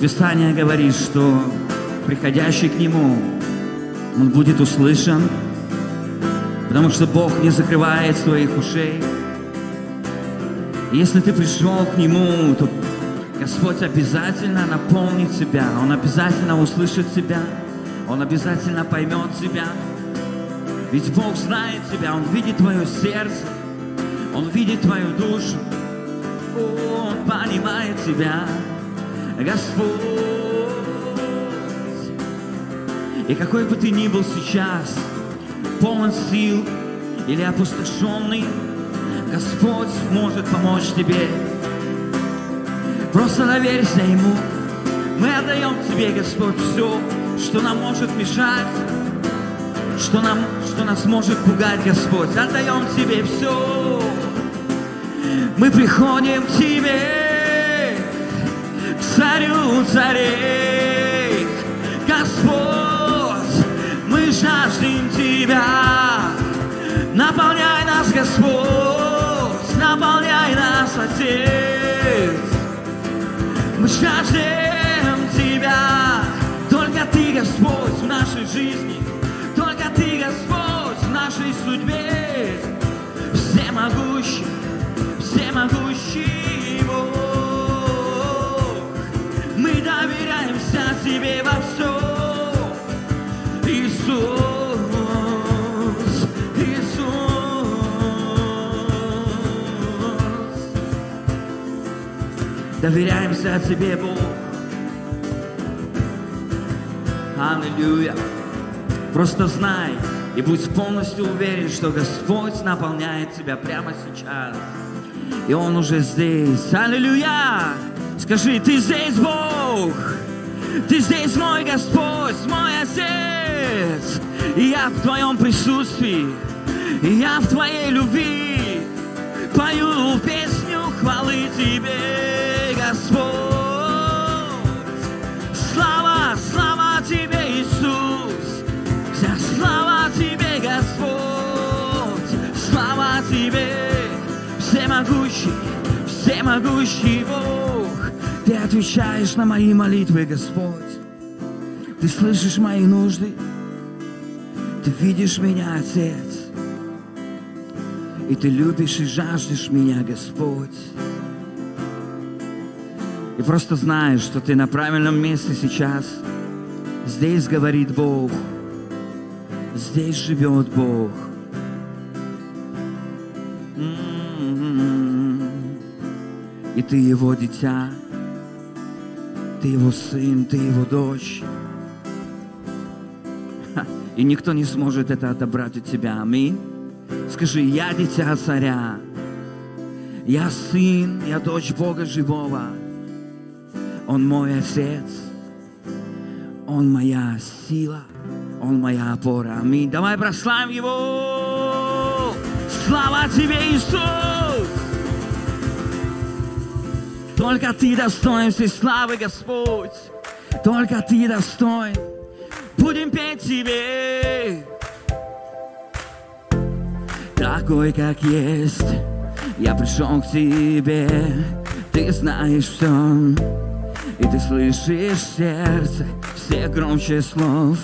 Писание говорит, что приходящий к Нему, он будет услышан, потому что Бог не закрывает своих ушей. Если ты пришел к Нему, то Господь обязательно наполнит тебя, Он обязательно услышит тебя, Он обязательно поймет тебя. Ведь Бог знает тебя, Он видит твое сердце, Он видит твою душу, Он понимает тебя, Господь. И какой бы ты ни был сейчас, полон сил или опустошенный, Господь может помочь тебе. Просто доверься Ему. Мы отдаем Тебе, Господь, все, что нам может мешать, что, нам, что нас может пугать, Господь. Отдаем Тебе все. Мы приходим к Тебе, Царю царей. Господь, мы жаждем Тебя. Наполняй нас, Господь, наполняй нас, Отец. Мы жаждем Тебя, только Ты, Господь, в нашей жизни, только Ты, Господь, в нашей судьбе. Всемогущий, всемогущий Тебе во всем, Иисус. Иисус. Доверяемся Тебе, Бог. Аллилуйя. Просто знай и будь полностью уверен, что Господь наполняет тебя прямо сейчас. И Он уже здесь. Аллилуйя! Скажи, ты здесь, Бог! Ты здесь, мой Господь, мой Отец! И я в Твоем присутствии, и я в Твоей любви пою песню хвалы Тебе, Господь! Слава, слава Тебе, Иисус! Вся слава Тебе, Господь! Слава Тебе, всемогущий, всемогущий Бог! Ты отвечаешь на мои молитвы, Господь! Ты слышишь мои нужды? Ты видишь меня, Отец? И Ты любишь и жаждешь меня, Господь! И просто знаешь, что ты на правильном месте сейчас. Здесь говорит Бог. Здесь живет Бог. М-м-м. И ты его дитя. Ты его сын, ты его дочь. И никто не сможет это отобрать от тебя. Аминь. Скажи, я дитя царя. Я сын, я дочь Бога живого. Он мой отец. Он моя сила. Он моя опора. Аминь. Давай прославим Его. Слава Тебе, Иисус! Только Ты достоин всей славы, Господь. Только Ты достоин. Будем петь Тебе. Такой, как есть, я пришел к Тебе. Ты знаешь все. И ты слышишь сердце все громче слов,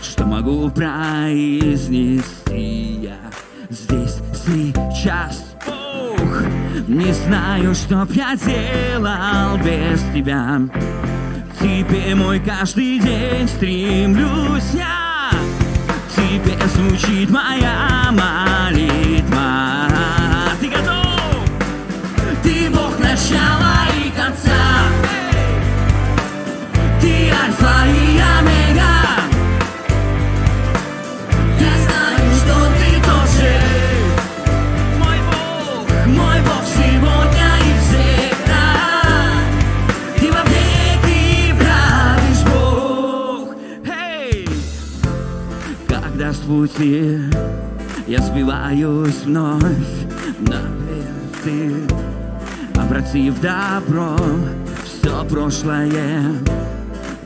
что могу произнести я здесь сейчас. Не знаю, что б я делал без тебя. Тебе мой каждый день стремлюсь я. Тебе звучит моя молитва. Ты готов? Ты Бог начала и конца. Ты альфа и пути. Я сбиваюсь вновь, наверх ты, обратив добро все прошлое,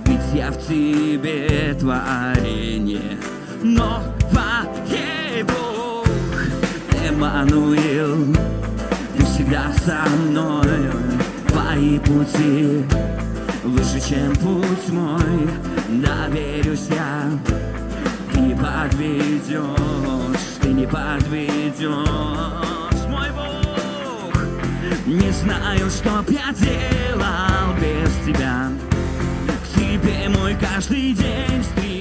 ведь я в тебе творение новое Бог, Эммануил, ты всегда со мною, твои пути выше, чем путь мой, доверюсь я. Подведешь, ты не подведешь, мой Бог. Не знаю, что б я делал без тебя. К тебе мой каждый день стремлюсь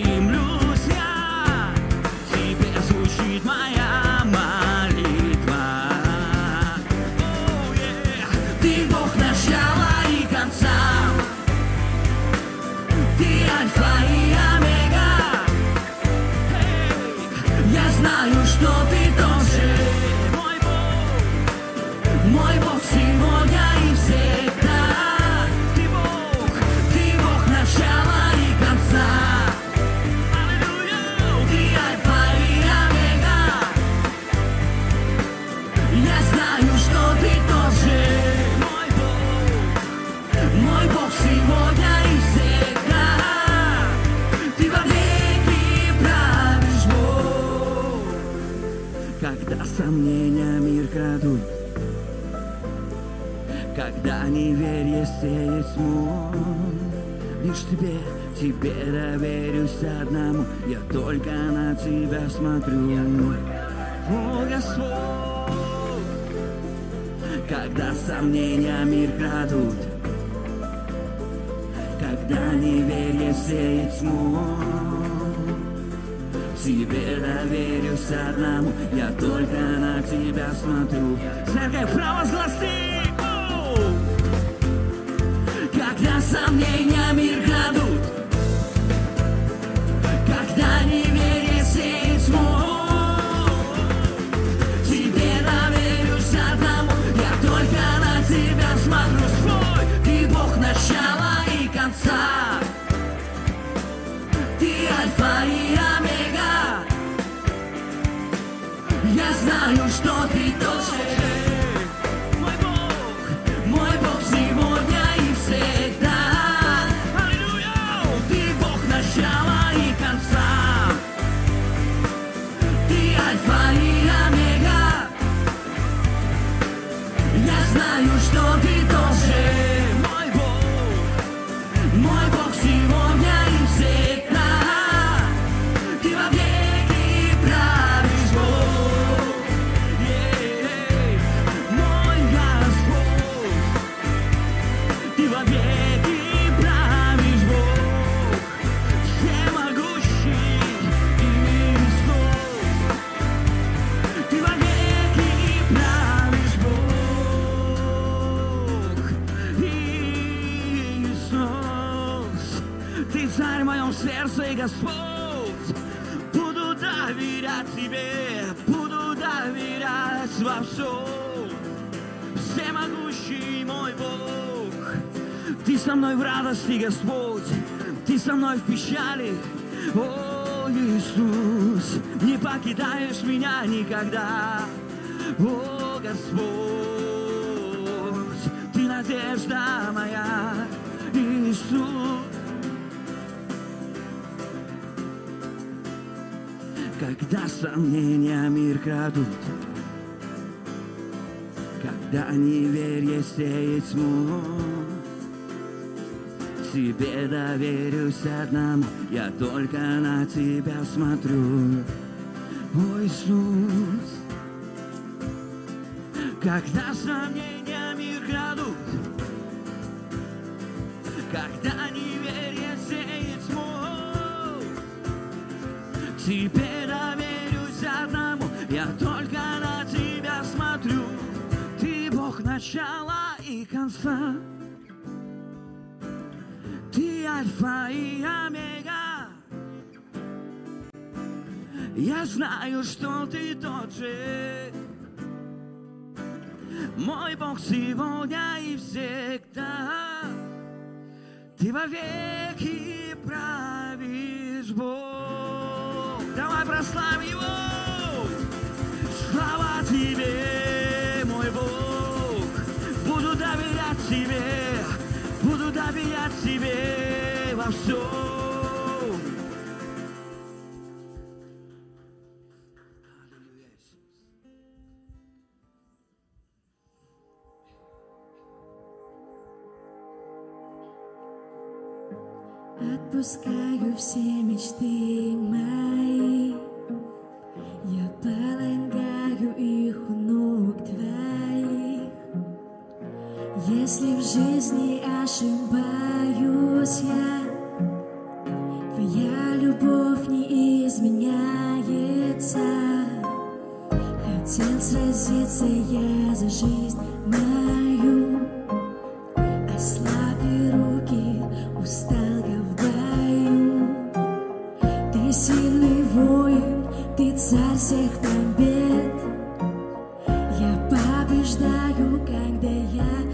сомнения мир крадут, когда неверие сеет тьму, Лишь тебе, тебе доверюсь одному, Я только на тебя смотрю. О, Господь, когда сомнения мир крадут, когда неверие сеет тьму, Тебе доверюсь одному, я только на тебя смотрю. Церковь, провозгласи! Когда сомнения мир крадут, Господь. Буду доверять тебе, буду доверять во всем. Всемогущий мой Бог. Ты со мной в радости, Господь. Ты со мной в печали. О, Иисус, не покидаешь меня никогда. О, Господь, ты надежда моя, Иисус. Когда сомнения мир крадут, когда неверие сеет тьму, Тебе доверюсь одному, я только на тебя смотрю. О, Иисус, когда сомнения мир крадут, когда неверие сеет тьму, Тебе начала и конца. Ты альфа и омега. Я знаю, что ты тот же. Мой Бог сегодня и всегда. Ты вовеки правишь, Бог. Давай прославим Его. Слава Тебе, тебе, буду доверять тебе во всем. Отпускаю все мечты мои, я полагаю их у ног твоих. Если в жизни ошибаюсь я, Твоя любовь не изменяется. Хотел сразиться я за жизнь мою, Ослабли руки, устал я в бою. Ты сильный воин, ты царь всех побед. Я побеждаю, когда я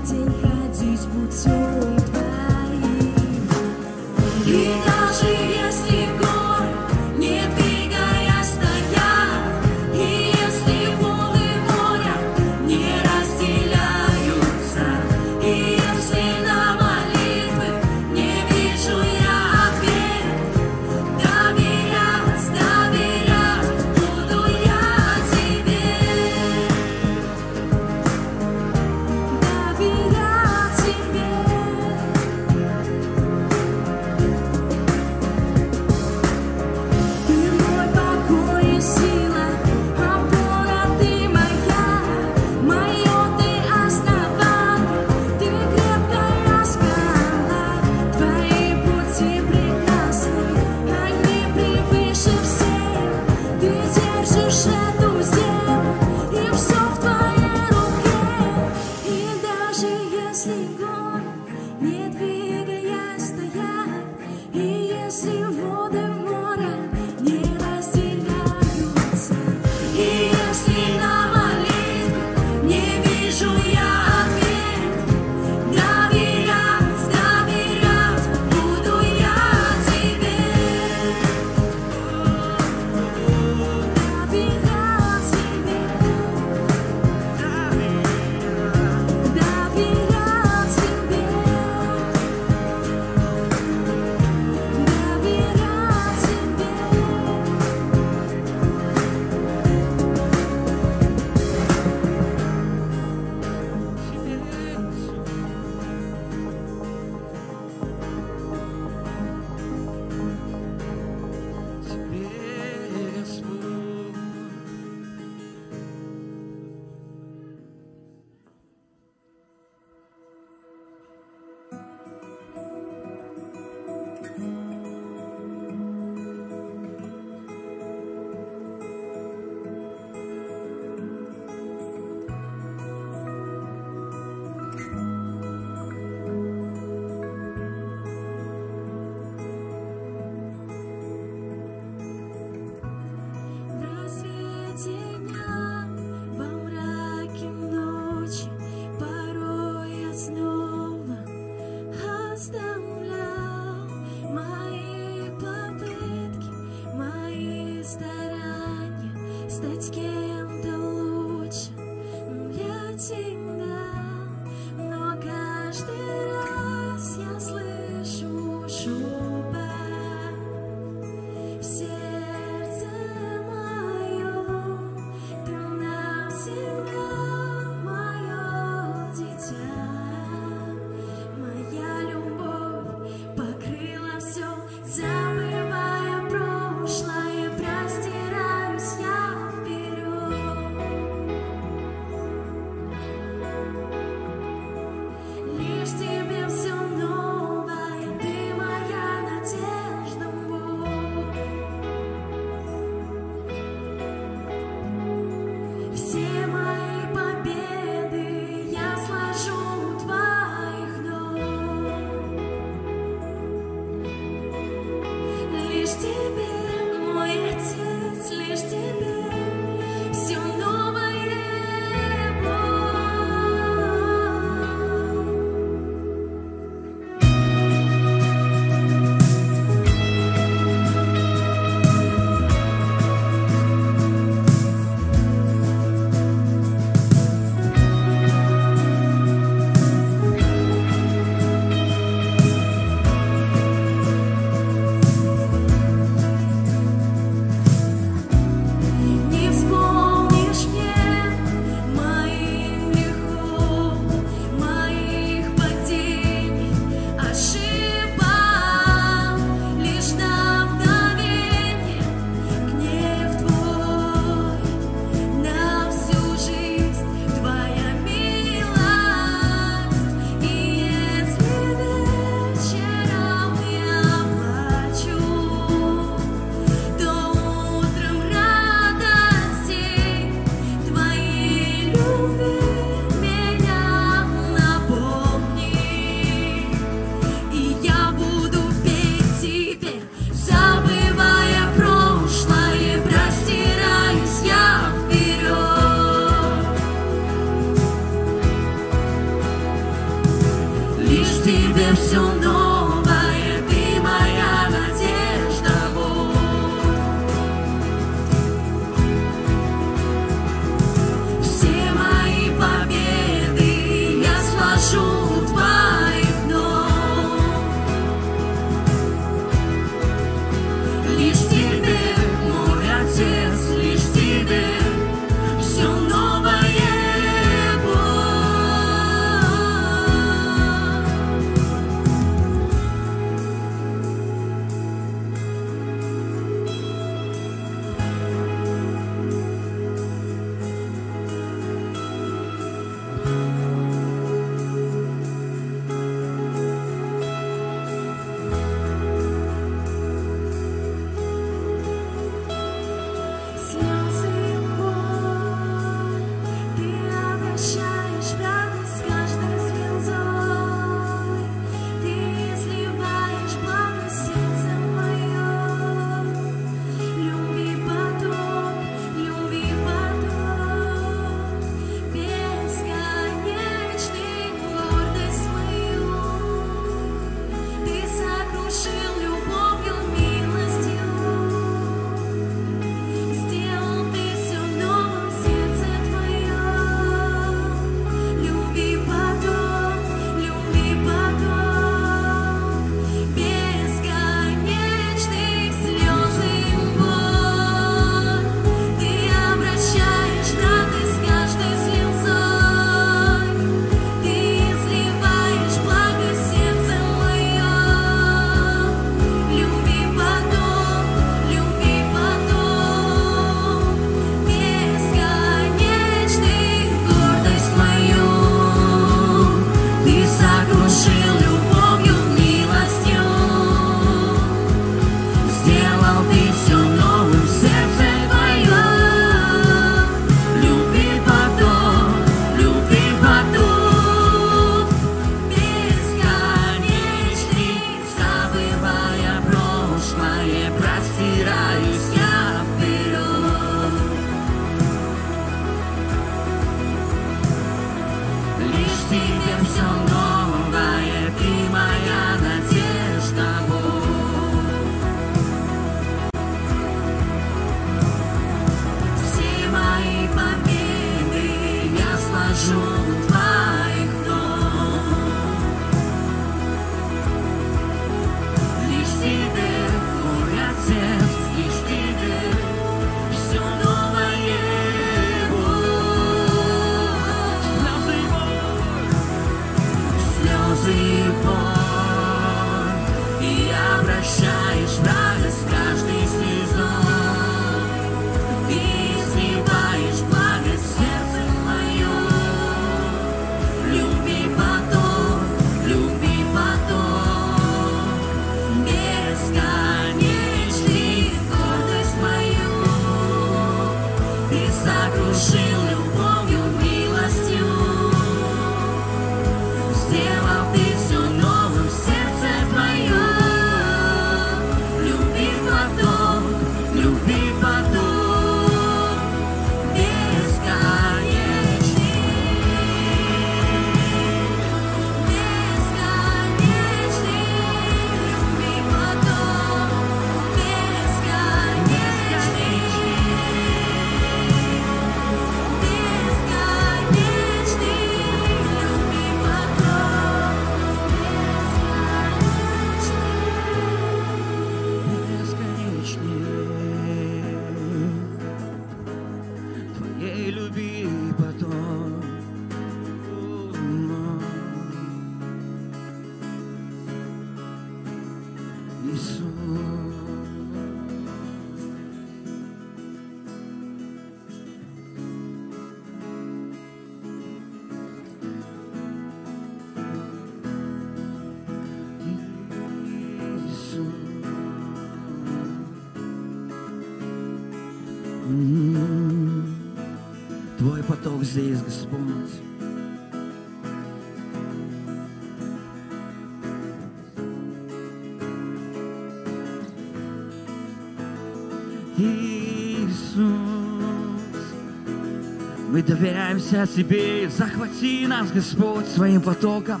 молимся Тебе, захвати нас, Господь, своим потоком,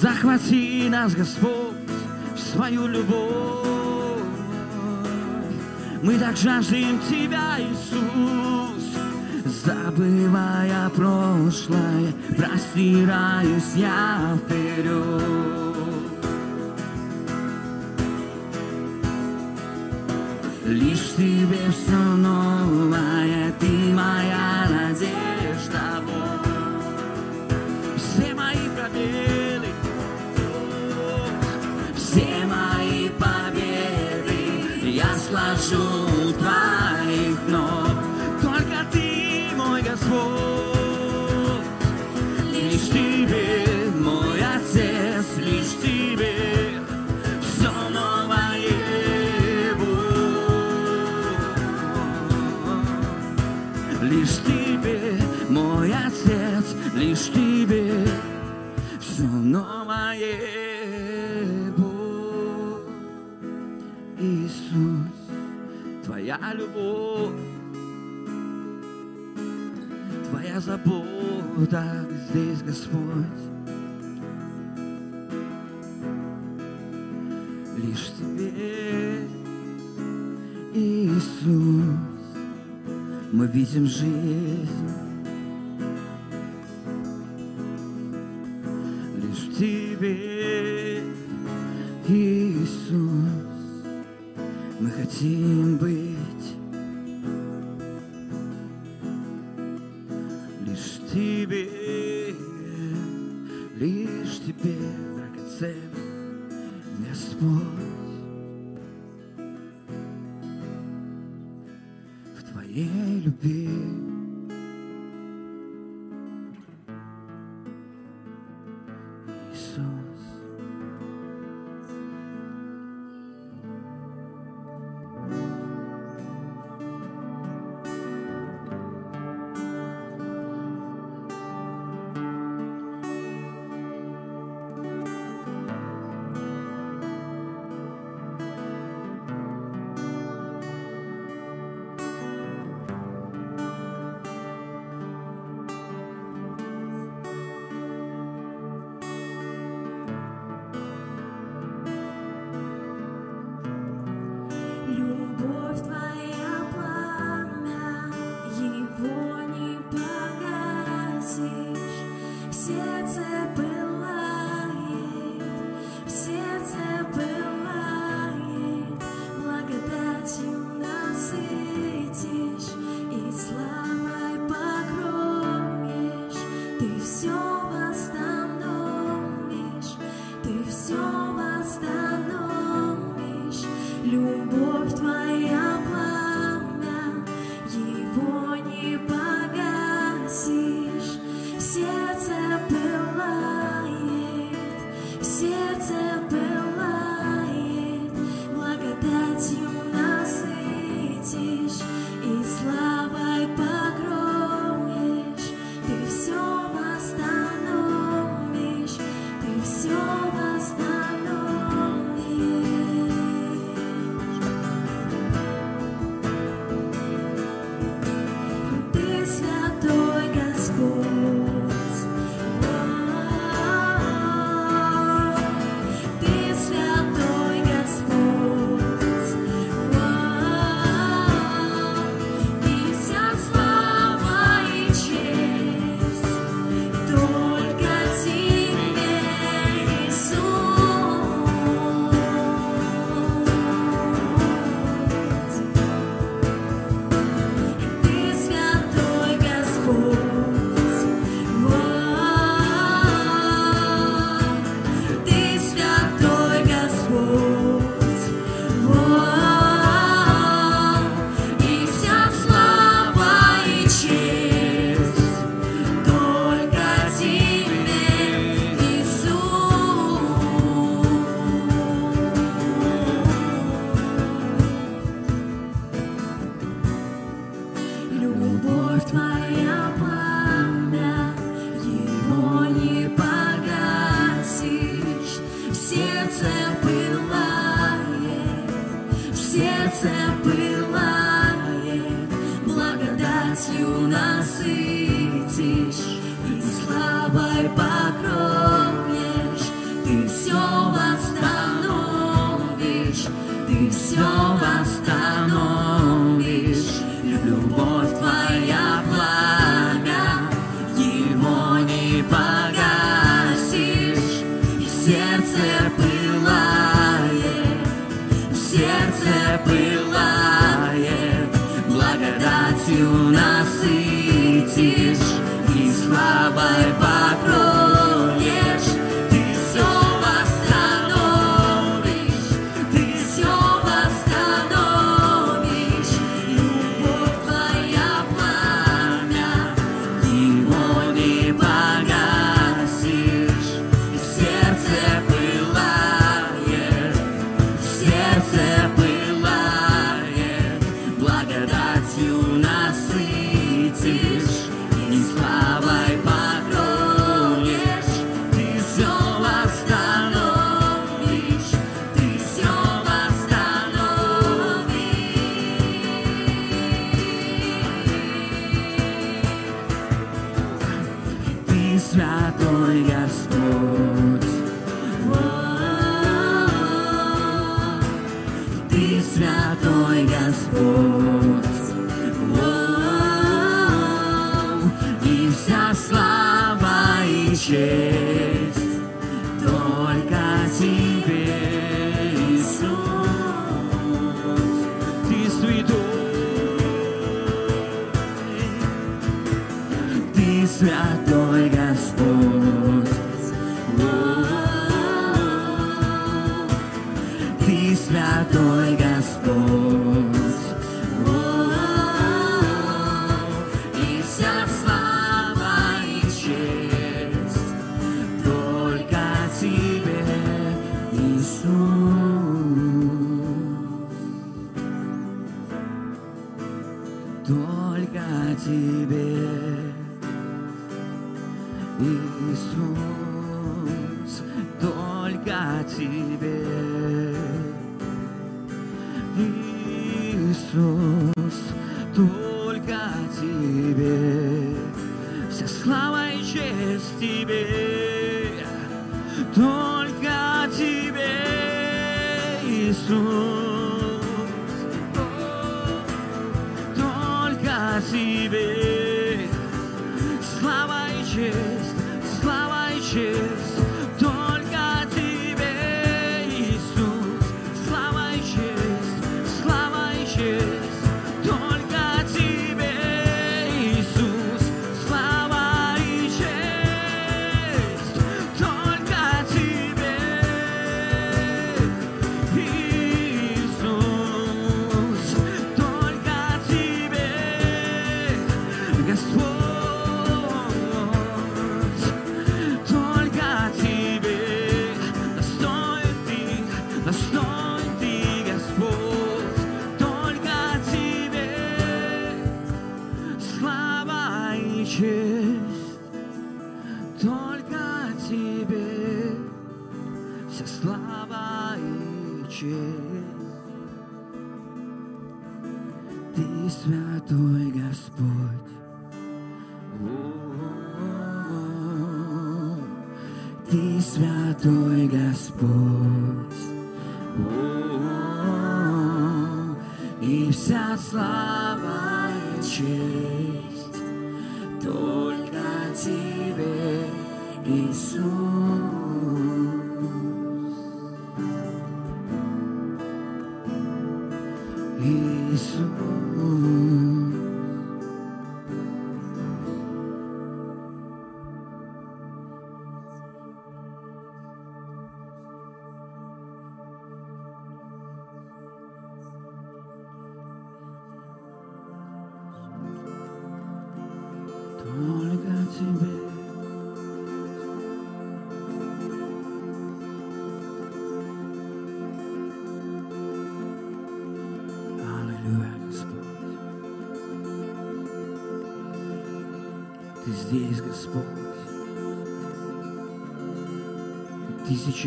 захвати нас, Господь, в свою любовь. Мы так жаждем Тебя, Иисус, забывая прошлое, простираюсь я вперед. Лишь тебе все новое, ты моя надежда. твоя любовь, твоя забота здесь, Господь. Лишь тебе, Иисус, мы видим жизнь. Лишь тебе, Иисус, мы хотим быть Иисус, только Тебе, вся слава и честь Тебе, только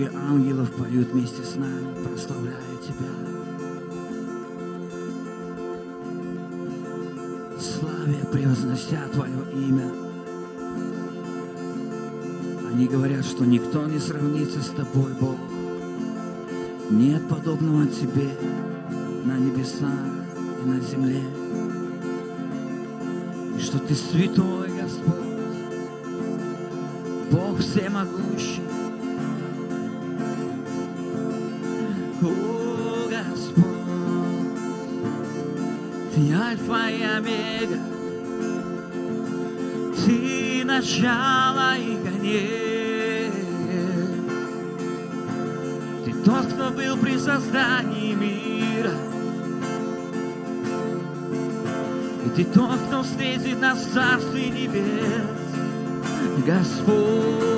тысячи ангелов поют вместе с нами, прославляя Тебя. Славе превознося Твое имя. Они говорят, что никто не сравнится с Тобой, Бог. Нет подобного Тебе на небесах и на земле. И что Ты святой, Господь, Бог всемогущий. Альфа и Омега, Ты начало и конец. Ты тот, кто был при создании мира. И ты тот, кто встретит нас в Царстве Небес. Господь,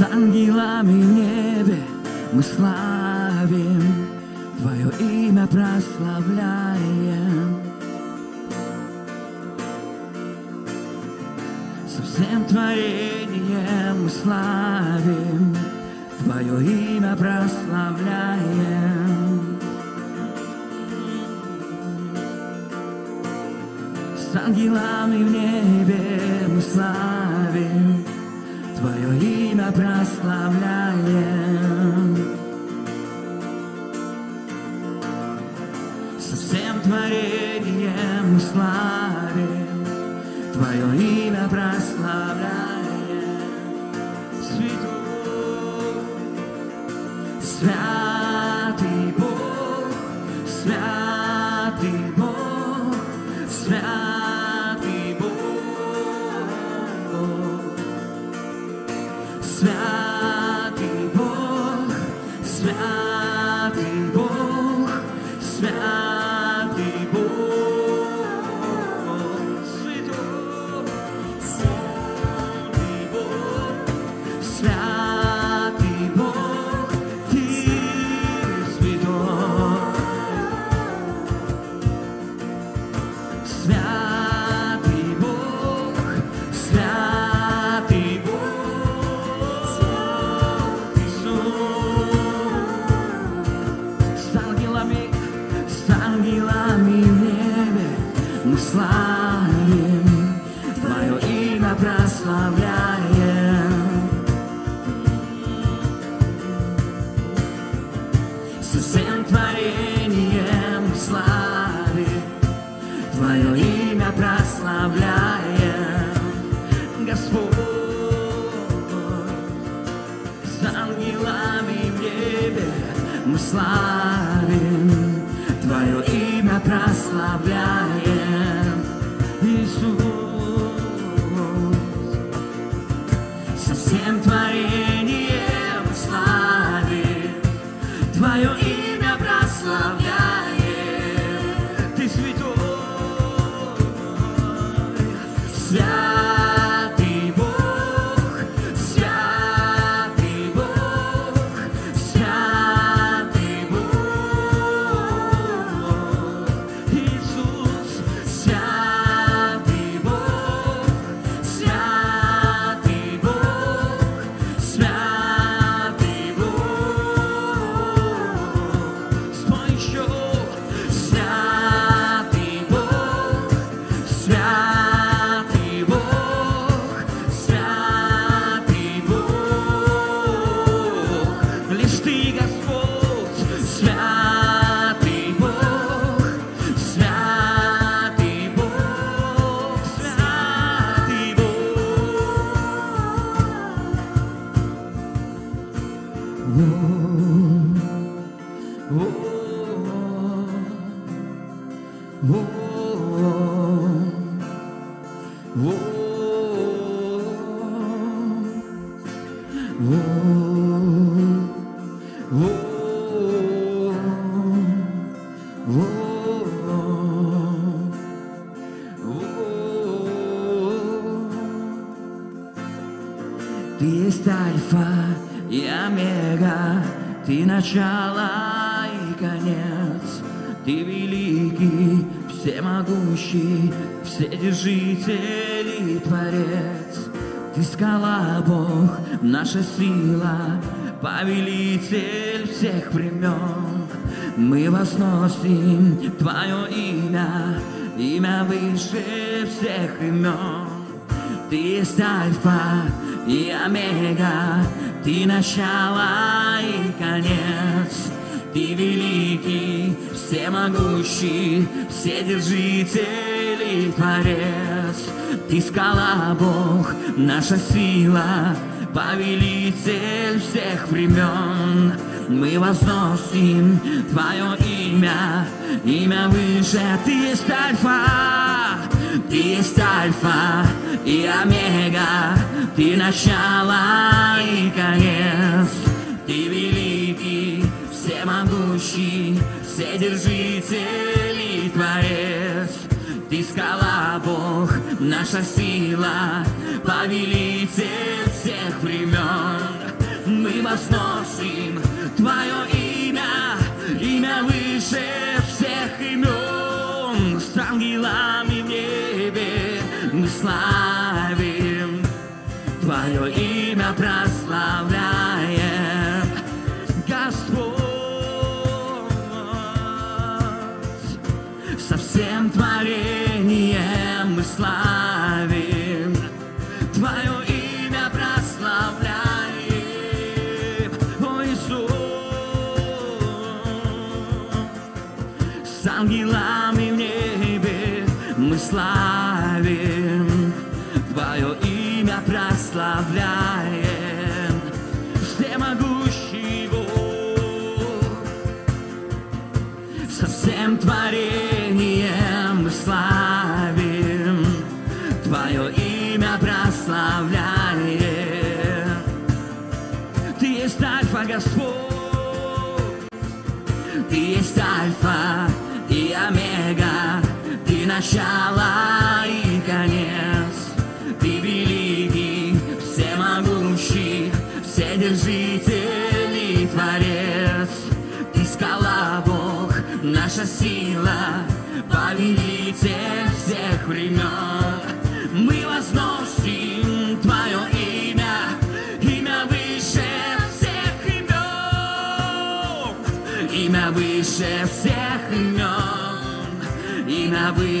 С ангелами в небе мы славим, Твое имя прославляем. Со всем творением мы славим, Твое имя прославляем. С ангелами в небе мы славим, прославляем. Со всем творением мы славим, Твое имя прославляем. Святой, святый Альфа и Омега, Ты начало конец. Ты великий, всемогущий, вседержитель и творец. Ты скала, Бог, наша сила, повелитель всех времен. Мы возносим Твое имя, имя выше всех имен. Ты есть Альфа и Омега, Ты начало и конец. Ты великий, всемогущий, вседержитель и творец. Ты скала, Бог, наша сила, повелитель всех времен. Мы возносим Твое имя, имя выше, Ты есть Альфа, Ты есть Альфа и Омега, Ты начало и конец, Ты великий, всемогущий, вседержитель и творец. Ты скала, Бог, наша сила, повелитель всех времен. Мы возносим Твое имя, имя выше всех имен. С ангелами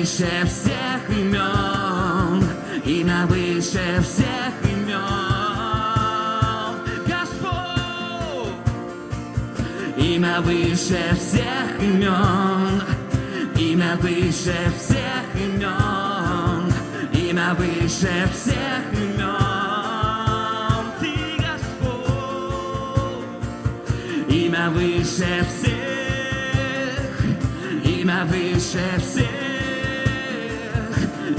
выше всех имен, имя выше всех имен. Господь, Имя выше всех имен, имя выше всех имен, имя выше всех имен. Ты Господь, имя выше всех, имя выше всех,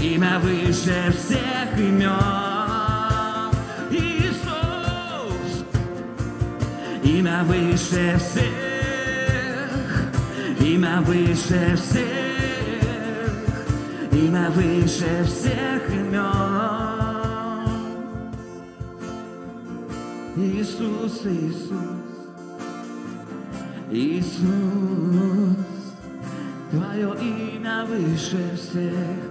имя выше всех имен. Иисус, Имя выше всех, имя выше всех, имя выше всех имен. Иисус, Иисус, Иисус, Твое имя выше всех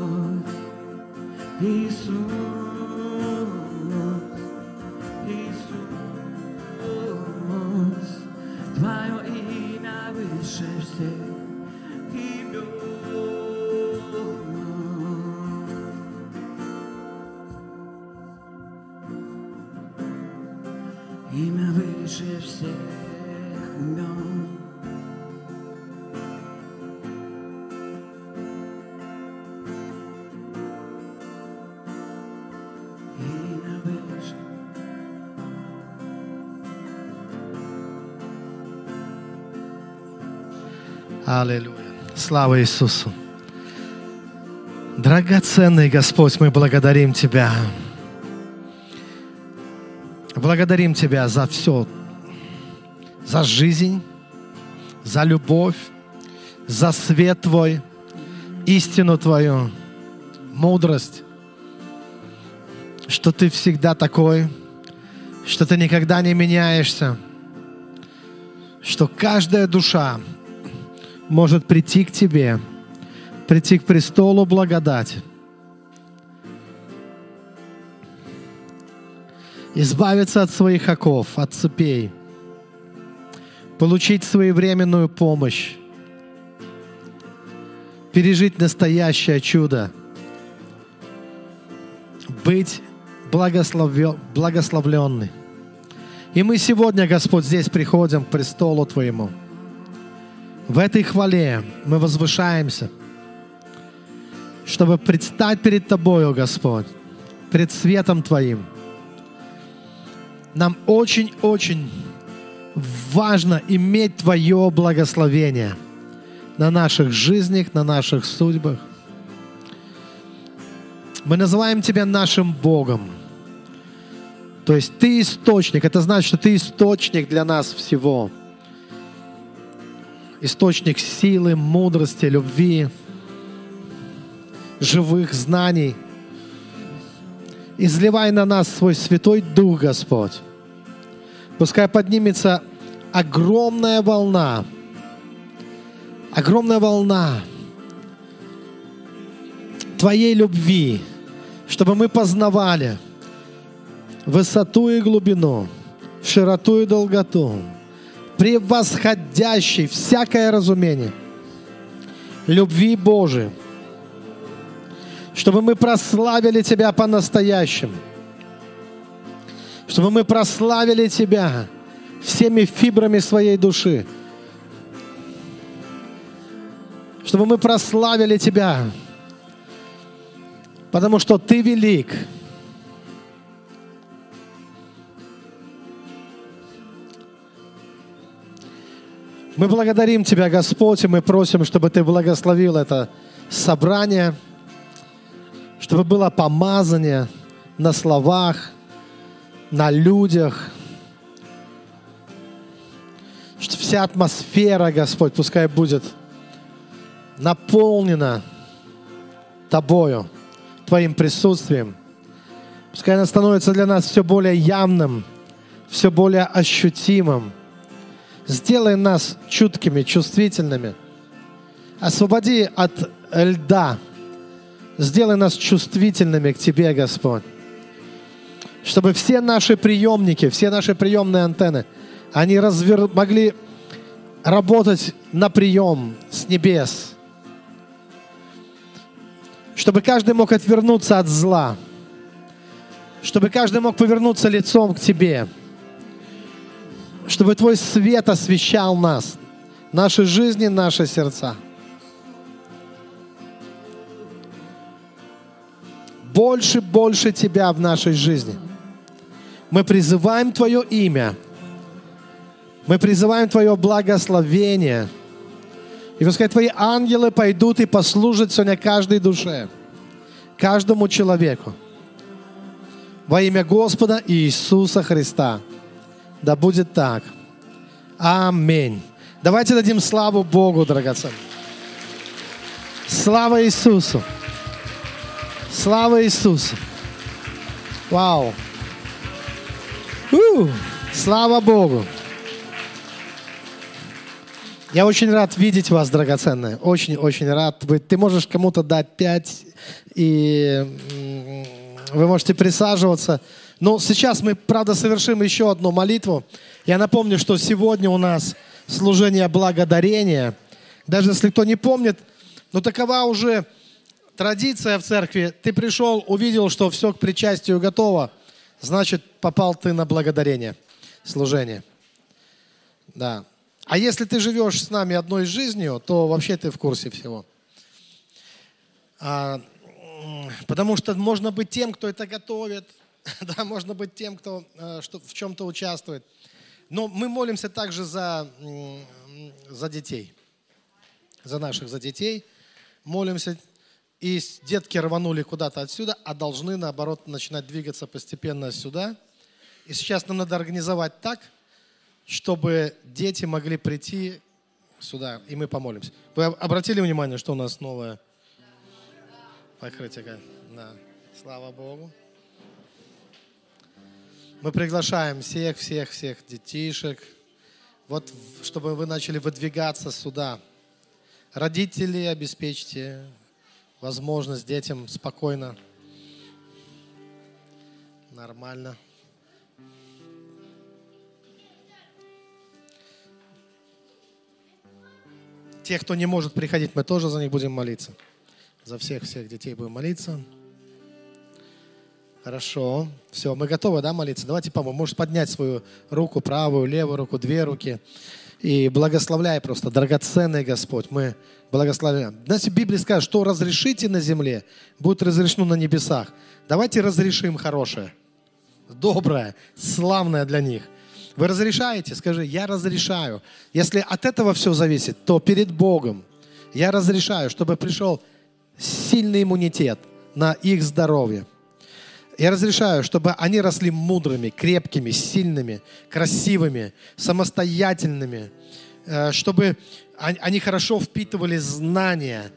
Аллилуйя. Слава Иисусу. Драгоценный Господь, мы благодарим Тебя. Благодарим Тебя за все, за жизнь, за любовь, за свет Твой, истину Твою, мудрость, что Ты всегда такой, что Ты никогда не меняешься, что каждая душа может прийти к Тебе, прийти к престолу благодати, избавиться от своих оков, от цепей, получить своевременную помощь, пережить настоящее чудо, быть благослове- благословленный. И мы сегодня, Господь, здесь приходим к престолу Твоему. В этой хвале мы возвышаемся, чтобы предстать перед Тобою, Господь, пред светом Твоим. Нам очень-очень важно иметь Твое благословение на наших жизнях, на наших судьбах. Мы называем Тебя нашим Богом. То есть Ты источник. Это значит, что Ты источник для нас всего. Источник силы, мудрости, любви, живых знаний. Изливай на нас свой Святой Дух, Господь. Пускай поднимется огромная волна, огромная волна Твоей любви, чтобы мы познавали высоту и глубину, широту и долготу, превосходящий всякое разумение любви Божией, чтобы мы прославили Тебя по-настоящему, чтобы мы прославили Тебя всеми фибрами своей души, чтобы мы прославили Тебя, потому что Ты велик. Мы благодарим Тебя, Господь, и мы просим, чтобы Ты благословил это собрание, чтобы было помазание на словах, на людях, что вся атмосфера, Господь, пускай будет наполнена Тобою, Твоим присутствием. Пускай она становится для нас все более явным, все более ощутимым. Сделай нас чуткими, чувствительными. Освободи от льда. Сделай нас чувствительными к Тебе, Господь. Чтобы все наши приемники, все наши приемные антенны, они развер... могли работать на прием с небес. Чтобы каждый мог отвернуться от зла. Чтобы каждый мог повернуться лицом к Тебе. Чтобы Твой свет освещал нас, наши жизни, наши сердца. Больше, больше Тебя в нашей жизни. Мы призываем Твое имя. Мы призываем Твое благословение. И пускай Твои ангелы пойдут и послужат сегодня каждой душе, каждому человеку. Во имя Господа Иисуса Христа. Да будет так. Аминь. Давайте дадим славу Богу, драгоценный. Слава Иисусу. Слава Иисусу. Вау. У, слава Богу. Я очень рад видеть вас, драгоценные. Очень-очень рад. Вы, ты можешь кому-то дать пять, и вы можете присаживаться. Но сейчас мы, правда, совершим еще одну молитву. Я напомню, что сегодня у нас служение благодарения. Даже если кто не помнит, но такова уже традиция в церкви. Ты пришел, увидел, что все к причастию готово, значит, попал ты на благодарение, служение. Да. А если ты живешь с нами одной жизнью, то вообще ты в курсе всего. А, потому что можно быть тем, кто это готовит, да, можно быть тем, кто э, что, в чем-то участвует. Но мы молимся также за, за детей, за наших, за детей. Молимся, и детки рванули куда-то отсюда, а должны, наоборот, начинать двигаться постепенно сюда. И сейчас нам надо организовать так, чтобы дети могли прийти сюда, и мы помолимся. Вы обратили внимание, что у нас новое покрытие? Да. Слава Богу. Мы приглашаем всех, всех, всех детишек, вот, чтобы вы начали выдвигаться сюда. Родители, обеспечьте возможность детям спокойно, нормально. Тех, кто не может приходить, мы тоже за них будем молиться. За всех-всех детей будем молиться. Хорошо. Все, мы готовы, да, молиться? Давайте поможем. Можешь поднять свою руку, правую, левую руку, две руки. И благословляй просто, драгоценный Господь, мы благословляем. Знаете, в Библии сказано, что разрешите на земле, будет разрешено на небесах. Давайте разрешим хорошее, доброе, славное для них. Вы разрешаете? Скажи, я разрешаю. Если от этого все зависит, то перед Богом я разрешаю, чтобы пришел сильный иммунитет на их здоровье. Я разрешаю, чтобы они росли мудрыми, крепкими, сильными, красивыми, самостоятельными, э, чтобы они хорошо впитывали знания,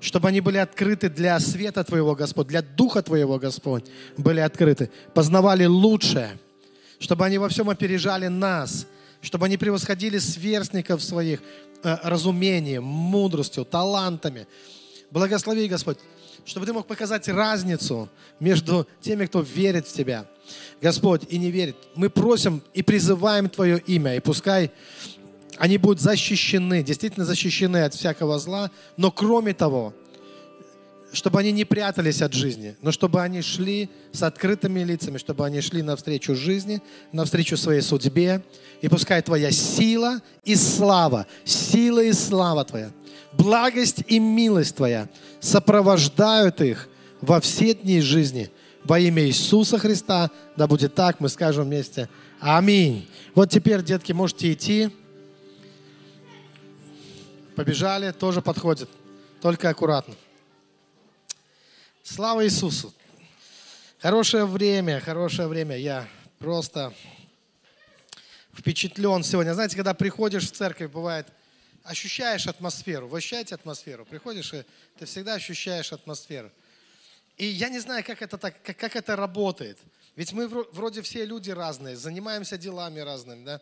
чтобы они были открыты для света Твоего, Господь, для Духа Твоего, Господь, были открыты, познавали лучшее, чтобы они во всем опережали нас, чтобы они превосходили сверстников своих э, разумением, мудростью, талантами. Благослови, Господь, чтобы ты мог показать разницу между теми, кто верит в Тебя, Господь, и не верит. Мы просим и призываем Твое имя, и пускай они будут защищены, действительно защищены от всякого зла, но кроме того, чтобы они не прятались от жизни, но чтобы они шли с открытыми лицами, чтобы они шли навстречу жизни, навстречу своей судьбе. И пускай Твоя сила и слава, сила и слава Твоя, благость и милость Твоя сопровождают их во все дни жизни. Во имя Иисуса Христа, да будет так, мы скажем вместе Аминь. Вот теперь, детки, можете идти. Побежали, тоже подходит. Только аккуратно. Слава Иисусу! Хорошее время, хорошее время. Я просто впечатлен сегодня. Знаете, когда приходишь в церковь, бывает, ощущаешь атмосферу. Вы ощущаете атмосферу? Приходишь, и ты всегда ощущаешь атмосферу. И я не знаю, как это, так, как, как это работает. Ведь мы вроде все люди разные, занимаемся делами разными. Да?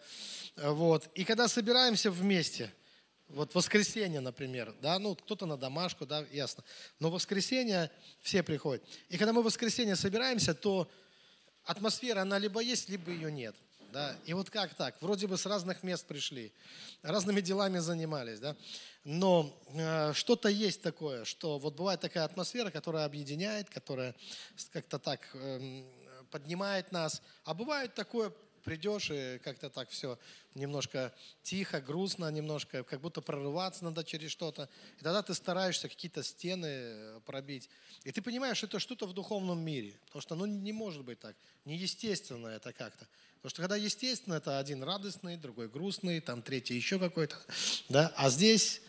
Вот. И когда собираемся вместе – вот воскресенье, например, да, ну кто-то на домашку, да, ясно. Но воскресенье все приходят. И когда мы в воскресенье собираемся, то атмосфера, она либо есть, либо ее нет. Да? И вот как так? Вроде бы с разных мест пришли, разными делами занимались, да? но э, что-то есть такое, что вот бывает такая атмосфера, которая объединяет, которая как-то так э, поднимает нас, а бывает такое придешь и как-то так все немножко тихо, грустно, немножко, как будто прорываться надо через что-то. И тогда ты стараешься какие-то стены э, пробить. И ты понимаешь, что это что-то в духовном мире. Потому что ну, не может быть так. Неестественно это как-то. Потому что когда естественно, это один радостный, другой грустный, там третий еще какой-то. Да? А здесь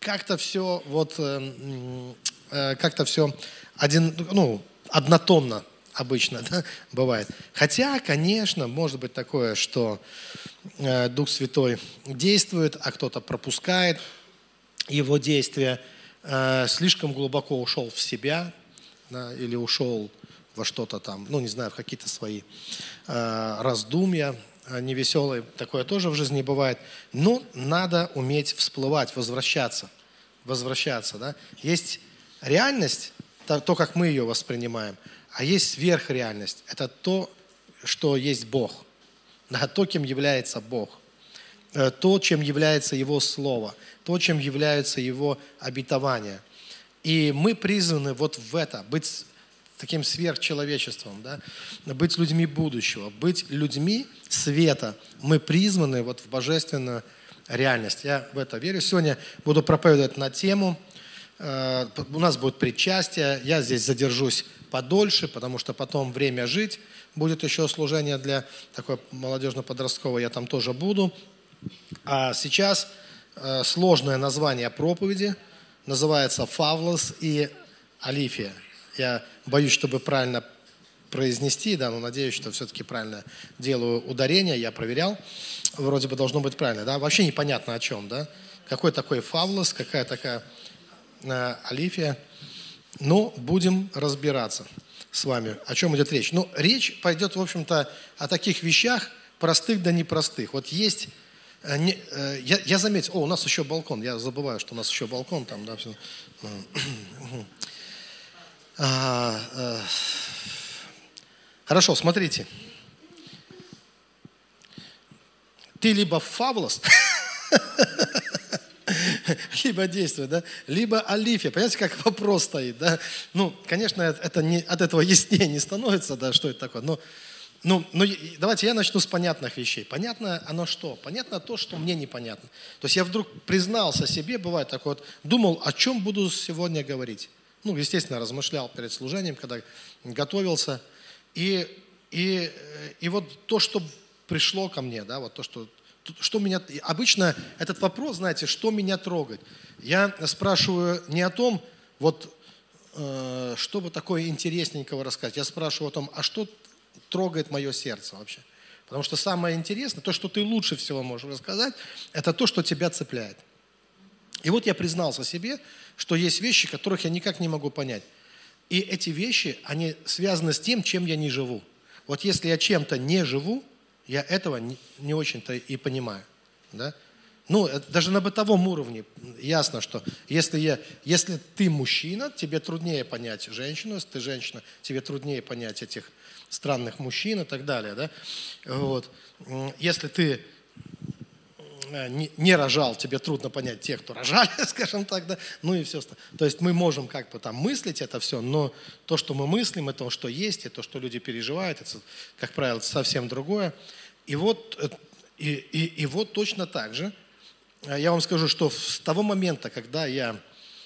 как-то все вот э, э, как-то все один, ну, однотонно обычно да, бывает. Хотя, конечно, может быть такое, что э, Дух Святой действует, а кто-то пропускает его действия, э, слишком глубоко ушел в себя да, или ушел во что-то там, ну, не знаю, в какие-то свои э, раздумья э, невеселые. Такое тоже в жизни бывает. Но надо уметь всплывать, возвращаться. Возвращаться, да. Есть реальность, то как мы ее воспринимаем – а есть сверхреальность. Это то, что есть Бог. Да, то, кем является Бог. Э, то, чем является Его Слово. То, чем является Его обетование. И мы призваны вот в это, быть таким сверхчеловечеством, да? быть людьми будущего, быть людьми света. Мы призваны вот в божественную реальность. Я в это верю. Сегодня буду проповедовать на тему, э, у нас будет причастие, я здесь задержусь подольше, потому что потом время жить. Будет еще служение для такой молодежно-подростковой, я там тоже буду. А сейчас э, сложное название проповеди называется «Фавлос и Алифия». Я боюсь, чтобы правильно произнести, да, но надеюсь, что все-таки правильно делаю ударение, я проверял, вроде бы должно быть правильно, да, вообще непонятно о чем, да, какой такой фавлос, какая такая э, алифия, но будем разбираться с вами, о чем идет речь. Ну, речь пойдет, в общем-то, о таких вещах, простых да непростых. Вот есть, э, не, э, я, я заметил, о, у нас еще балкон, я забываю, что у нас еще балкон там, да, все. А, а, хорошо, смотрите. Ты либо фавлос, либо действие, да, либо алифия. Понимаете, как вопрос стоит, да? Ну, конечно, это не, от этого яснее не становится, да, что это такое, но ну, ну, давайте я начну с понятных вещей. Понятно оно что? Понятно то, что мне непонятно. То есть я вдруг признался себе, бывает такое вот, думал, о чем буду сегодня говорить. Ну, естественно, размышлял перед служением, когда готовился. И, и, и вот то, что пришло ко мне, да, вот то, что, что меня... Обычно этот вопрос, знаете, что меня трогает? Я спрашиваю не о том, вот, э, что бы такое интересненького рассказать. Я спрашиваю о том, а что трогает мое сердце вообще. Потому что самое интересное, то, что ты лучше всего можешь рассказать, это то, что тебя цепляет. И вот я признался себе, что есть вещи, которых я никак не могу понять. И эти вещи, они связаны с тем, чем я не живу. Вот если я чем-то не живу, я этого не, не очень-то и понимаю. Да? Ну, даже на бытовом уровне ясно, что если, я, если ты мужчина, тебе труднее понять женщину, если ты женщина, тебе труднее понять этих странных мужчин и так далее. Да? Вот. Если ты э, не, рожал, тебе трудно понять тех, кто рожали, скажем так, да, ну и все. То есть мы можем как бы там мыслить это все, но то, что мы мыслим, и то, что есть, и то, что люди переживают, это, как правило, совсем другое. И вот, э, и, и, и вот точно так же, э, я вам скажу, что с того момента, когда я,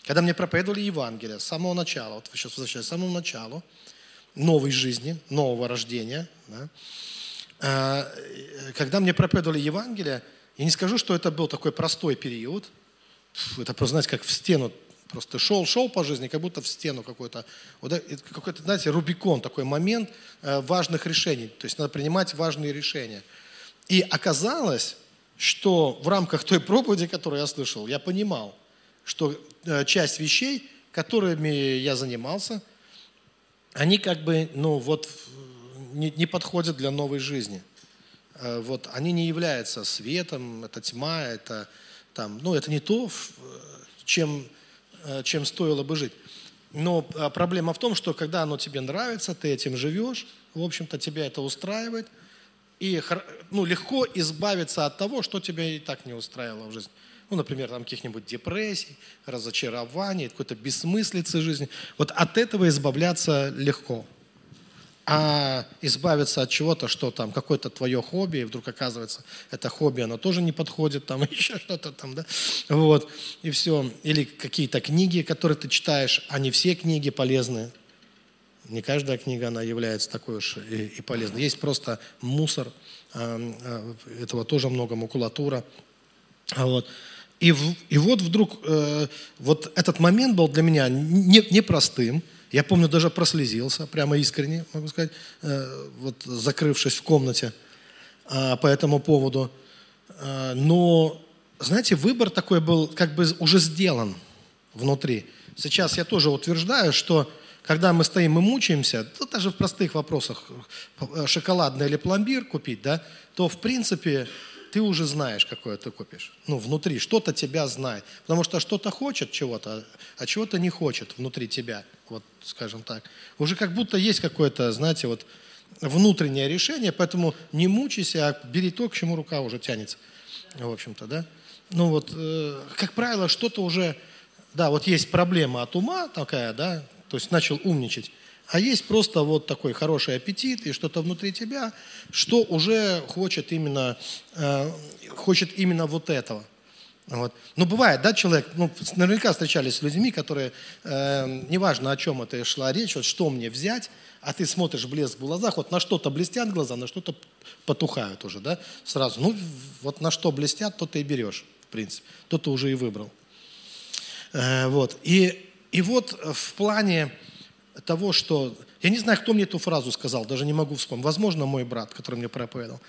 когда мне проповедовали Евангелие, с самого начала, вот сейчас возвращаюсь, с самого начала, новой жизни, нового рождения. Да? А, когда мне проповедовали Евангелие, я не скажу, что это был такой простой период. Это просто, знаете, как в стену просто шел, шел по жизни, как будто в стену какой-то, вот, какой-то, знаете, Рубикон, такой момент э, важных решений. То есть надо принимать важные решения. И оказалось, что в рамках той проповеди, которую я слышал, я понимал, что э, часть вещей, которыми я занимался – они как бы, ну вот, не, не подходят для новой жизни. Э, вот, они не являются светом, это тьма, это, там, ну, это не то, чем, э, чем стоило бы жить. Но а, проблема в том, что когда оно тебе нравится, ты этим живешь, в общем-то, тебя это устраивает, и ну, легко избавиться от того, что тебя и так не устраивало в жизни ну, например, там каких-нибудь депрессий, разочарований, какой-то бессмыслицы жизни. Вот от этого избавляться легко. А избавиться от чего-то, что там, какое-то твое хобби, и вдруг оказывается, это хобби, оно тоже не подходит, там еще что-то там, да, вот, и все. Или какие-то книги, которые ты читаешь, а не все книги полезны. Не каждая книга, она является такой уж и, и полезной. Есть просто мусор, а, а, этого тоже много, макулатура. Вот. И, в, и вот вдруг э, вот этот момент был для меня не, непростым. Я помню, даже прослезился, прямо искренне, могу сказать, э, вот закрывшись в комнате э, по этому поводу. Э, но, знаете, выбор такой был как бы уже сделан внутри. Сейчас я тоже утверждаю, что когда мы стоим и мучаемся, то даже в простых вопросах, э, шоколадный или пломбир купить, да, то в принципе ты уже знаешь, какое ты купишь. Ну, внутри, что-то тебя знает. Потому что что-то хочет чего-то, а чего-то не хочет внутри тебя, вот скажем так. Уже как будто есть какое-то, знаете, вот внутреннее решение, поэтому не мучайся, а бери то, к чему рука уже тянется. В общем-то, да. Ну вот, э, как правило, что-то уже, да, вот есть проблема от ума такая, да, то есть начал умничать. А есть просто вот такой хороший аппетит и что-то внутри тебя, что уже хочет именно, э, хочет именно вот этого. Вот. Ну, бывает, да, человек, ну, наверняка встречались с людьми, которые, э, неважно, о чем это шла речь, вот что мне взять, а ты смотришь блеск в глазах, вот на что-то блестят глаза, на что-то потухают уже, да, сразу. Ну, вот на что блестят, то ты и берешь, в принципе. То ты уже и выбрал. Э, вот. И, и вот в плане того, что Я не знаю, кто мне эту фразу сказал, даже не могу вспомнить. Возможно, мой брат, который мне проповедовал.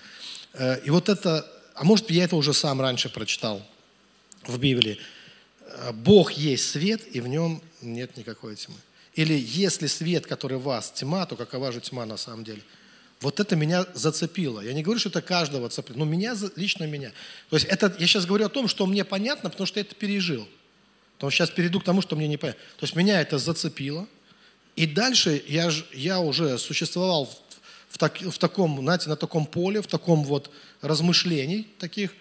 Э, и вот это, а может, я это уже сам раньше прочитал в Библии. Э, Бог есть свет, и в нем нет никакой тьмы. Или если свет, который в вас, тьма, то какова же тьма на самом деле? Вот это меня зацепило. Я не говорю, что это каждого цепляет, но меня, лично меня. То есть это, я сейчас говорю о том, что мне понятно, потому что я это пережил. Потому что сейчас перейду к тому, что мне не понятно. То есть меня это зацепило. И дальше я, я уже существовал в, в, так, в таком, знаете, на таком поле, в таком вот размышлений таких.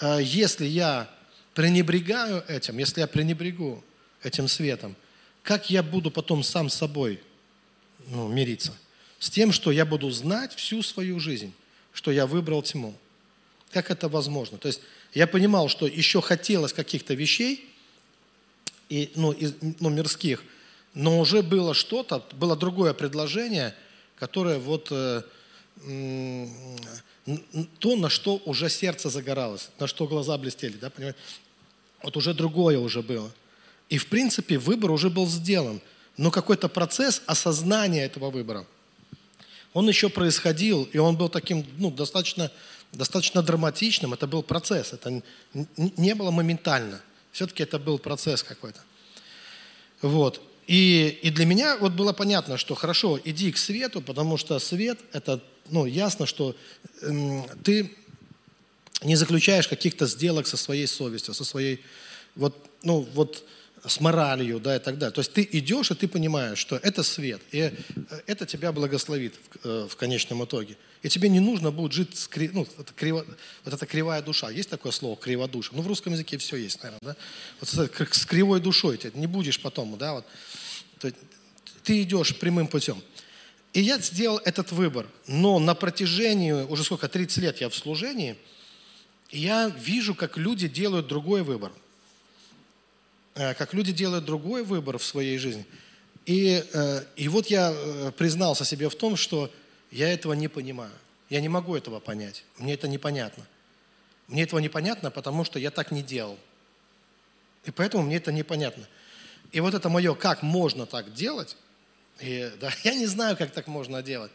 Э, если я пренебрегаю этим, если я пренебрегу этим светом, как я буду потом сам с собой ну, мириться? С тем, что я буду знать всю свою жизнь, что я выбрал тьму. Как это возможно? То есть я понимал, что еще хотелось каких-то вещей, и, ну, из, ну, мирских, но уже было что-то, было другое предложение, которое вот э, то, на что уже сердце загоралось, на что глаза блестели, да, понимаете? Вот уже другое уже было. И, в принципе, выбор уже был сделан. Но какой-то процесс осознания этого выбора, он еще происходил, и он был таким, ну, достаточно, достаточно драматичным. Это был процесс, это не было моментально. Все-таки это был процесс какой-то. Вот. И, и для меня вот было понятно, что хорошо, иди к свету, потому что свет – это, ну, ясно, что эм, ты не заключаешь каких-то сделок со своей совестью, со своей, вот, ну, вот, с моралью, да, и так далее. То есть ты идешь, и ты понимаешь, что это свет, и э, это тебя благословит в, э, в конечном итоге. И тебе не нужно будет жить с кри... ну, это криво... вот эта кривая душа. Есть такое слово криводуша? Ну, в русском языке все есть, наверное, да? Вот с кривой душой ты не будешь потом, да, вот. Ты идешь прямым путем. И я сделал этот выбор. Но на протяжении, уже сколько, 30 лет я в служении, я вижу, как люди делают другой выбор. Э, как люди делают другой выбор в своей жизни. И, э, и вот я э, признался себе в том, что я этого не понимаю. Я не могу этого понять. Мне это непонятно. Мне этого непонятно, потому что я так не делал. И поэтому мне это непонятно. И вот это мое, как можно так делать, и, да, я не знаю, как так можно делать.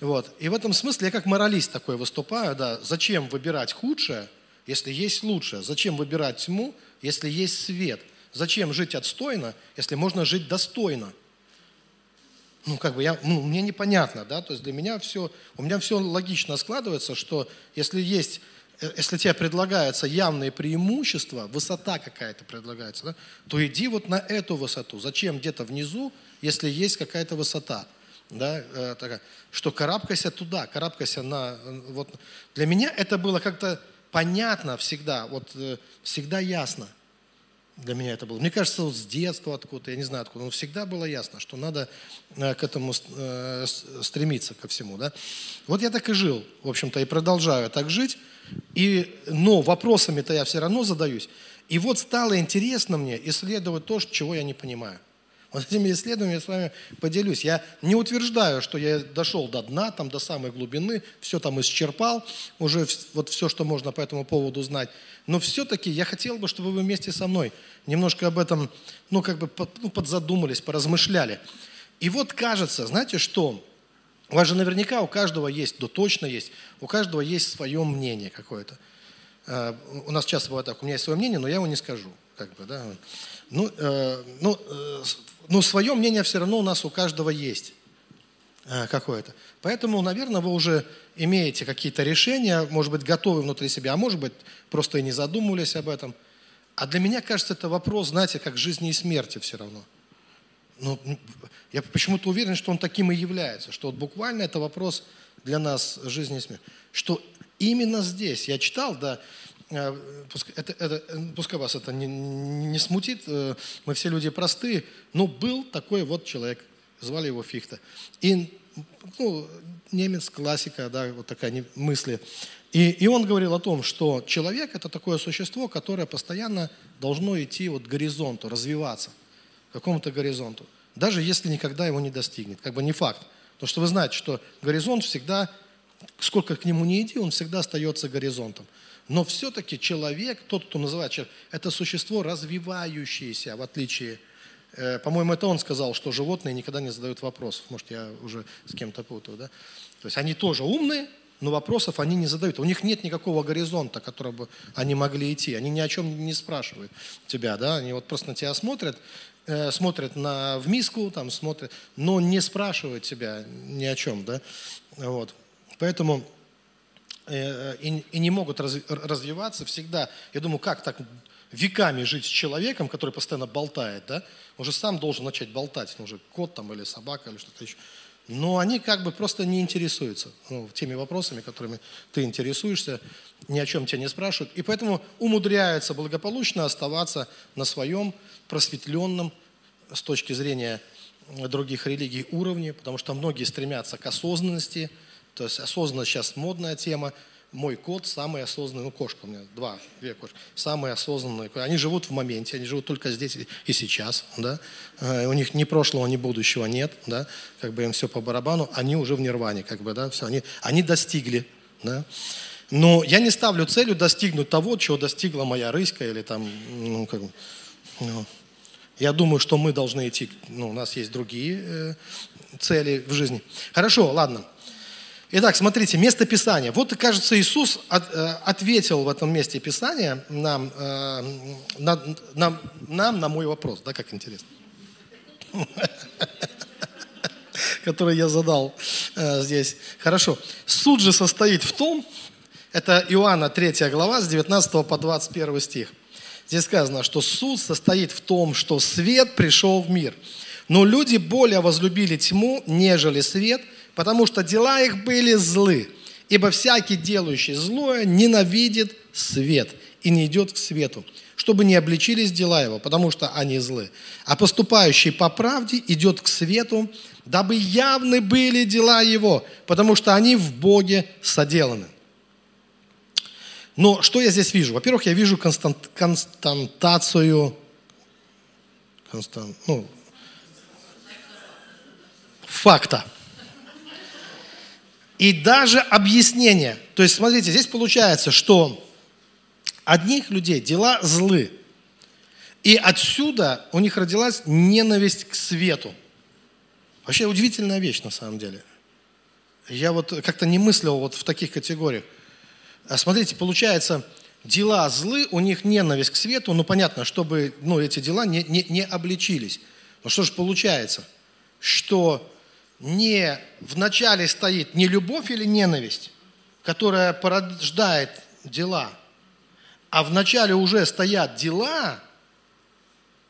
Вот. И в этом смысле я как моралист такой выступаю, да, зачем выбирать худшее, если есть лучшее? Зачем выбирать тьму, если есть свет? Зачем жить отстойно, если можно жить достойно? Ну, как бы я, ну, мне непонятно, да, то есть для меня все, у меня все логично складывается, что если есть, э, если тебе предлагается явные преимущества, высота какая-то предлагается, да, то иди вот на эту высоту. Зачем где-то внизу, если есть какая-то высота? Да, э, такая, что карабкайся туда, карабкайся на... Э, вот. Для меня это было как-то понятно всегда, вот всегда ясно для меня это было. Мне кажется, вот с детства откуда-то, я не знаю откуда, но всегда было ясно, что надо э, к этому э, стремиться, ко всему. Да? Вот я так и жил, в общем-то, и продолжаю так жить. И, но вопросами-то я все равно задаюсь. И вот стало интересно мне исследовать то, чего я не понимаю. Вот этими исследованиями я с вами поделюсь. Я не утверждаю, что я дошел до дна, там, до самой глубины, все там исчерпал, уже вот все, что можно по этому поводу знать. Но все-таки я хотел бы, чтобы вы вместе со мной немножко об этом, ну, как бы ну, подзадумались, поразмышляли. И вот кажется, знаете что? У вас же наверняка у каждого есть, да точно есть, у каждого есть свое мнение какое-то. Э, у нас часто бывает так, у меня есть свое мнение, но я его не скажу. Как бы, да? Ну, э, ну, э, ну, свое мнение все равно у нас у каждого есть э, какое-то. Поэтому, наверное, вы уже имеете какие-то решения, может быть, готовы внутри себя, а может быть, просто и не задумывались об этом. А для меня, кажется, это вопрос, знаете, как жизни и смерти все равно. Ну, я почему-то уверен, что он таким и является, что вот буквально это вопрос для нас жизни и смерти. Что именно здесь, я читал, да, это, это, пускай вас это не, не смутит, э, мы все люди простые, но был такой вот человек, звали его Фихта. И ну, немец, классика, да, вот такая мысли. И, и он говорил о том, что человек – это такое существо, которое постоянно должно идти вот к горизонту, развиваться, к какому-то горизонту, даже если никогда его не достигнет. Как бы не факт. Потому что вы знаете, что горизонт всегда, сколько к нему не иди, он всегда остается горизонтом. Но все-таки человек, тот, кто называет человек, это существо развивающееся, в отличие Э, По-моему, это он сказал, что животные никогда не задают вопросов. Может, я уже с кем-то путаю, да? То есть они тоже умные, но вопросов они не задают. У них нет никакого горизонта, которого бы они могли идти. Они ни о чем не спрашивают тебя, да? Они вот просто на тебя смотрят, э, смотрят на, в миску, там смотрят, но не спрашивают тебя ни о чем, да? Вот. Поэтому и, и не могут разви- развиваться всегда. Я думаю, как так веками жить с человеком, который постоянно болтает, да? Он же сам должен начать болтать, ну, уже кот там или собака или что-то еще. Но они как бы просто не интересуются ну, теми вопросами, которыми ты интересуешься, ни о чем тебя не спрашивают. И поэтому умудряются благополучно оставаться на своем просветленном с точки зрения других религий уровне, потому что многие стремятся к осознанности. То есть осознанность сейчас модная тема. Мой кот самый осознанный, ну кошка у меня, два, две кошки, самые осознанные. Они живут в моменте, они живут только здесь и сейчас, да. Э, У них ни прошлого, ни будущего нет, да. Как бы им все по барабану, они уже в нирване, как бы, да, все, они, они достигли, да. Но я не ставлю целью достигнуть того, чего достигла моя рыська или там, ну, как бы, ну, я думаю, что мы должны идти, ну, у нас есть другие э, цели в жизни. Хорошо, ладно. Итак, смотрите, место Писания. Вот, кажется, Иисус от- э, ответил в этом месте Писания нам, э, на, нам, нам на мой вопрос, да, как интересно, который я задал э, здесь. Хорошо. Суд же состоит в том, это Иоанна 3 глава с 19 по 21 стих. Здесь сказано, что суд состоит в том, что свет пришел в мир. Но люди более возлюбили тьму, нежели свет, потому что дела их были злы. Ибо всякий, делающий злое, ненавидит свет и не идет к свету, чтобы не обличились дела его, потому что они злы. А поступающий по правде идет к свету, дабы явны были дела его, потому что они в Боге соделаны. Но что я здесь вижу? Во-первых, я вижу констант, константацию, констан, ну, факта. И даже объяснение. То есть, смотрите, здесь получается, что одних людей дела злы. И отсюда у них родилась ненависть к свету. Вообще удивительная вещь на самом деле. Я вот как-то не мыслил вот в таких категориях. А Смотрите, получается, дела злы, у них ненависть к свету, ну понятно, чтобы ну, эти дела не, не, не обличились. Но что же получается? Что не в начале стоит не любовь или ненависть, которая порождает дела, а в начале уже стоят дела,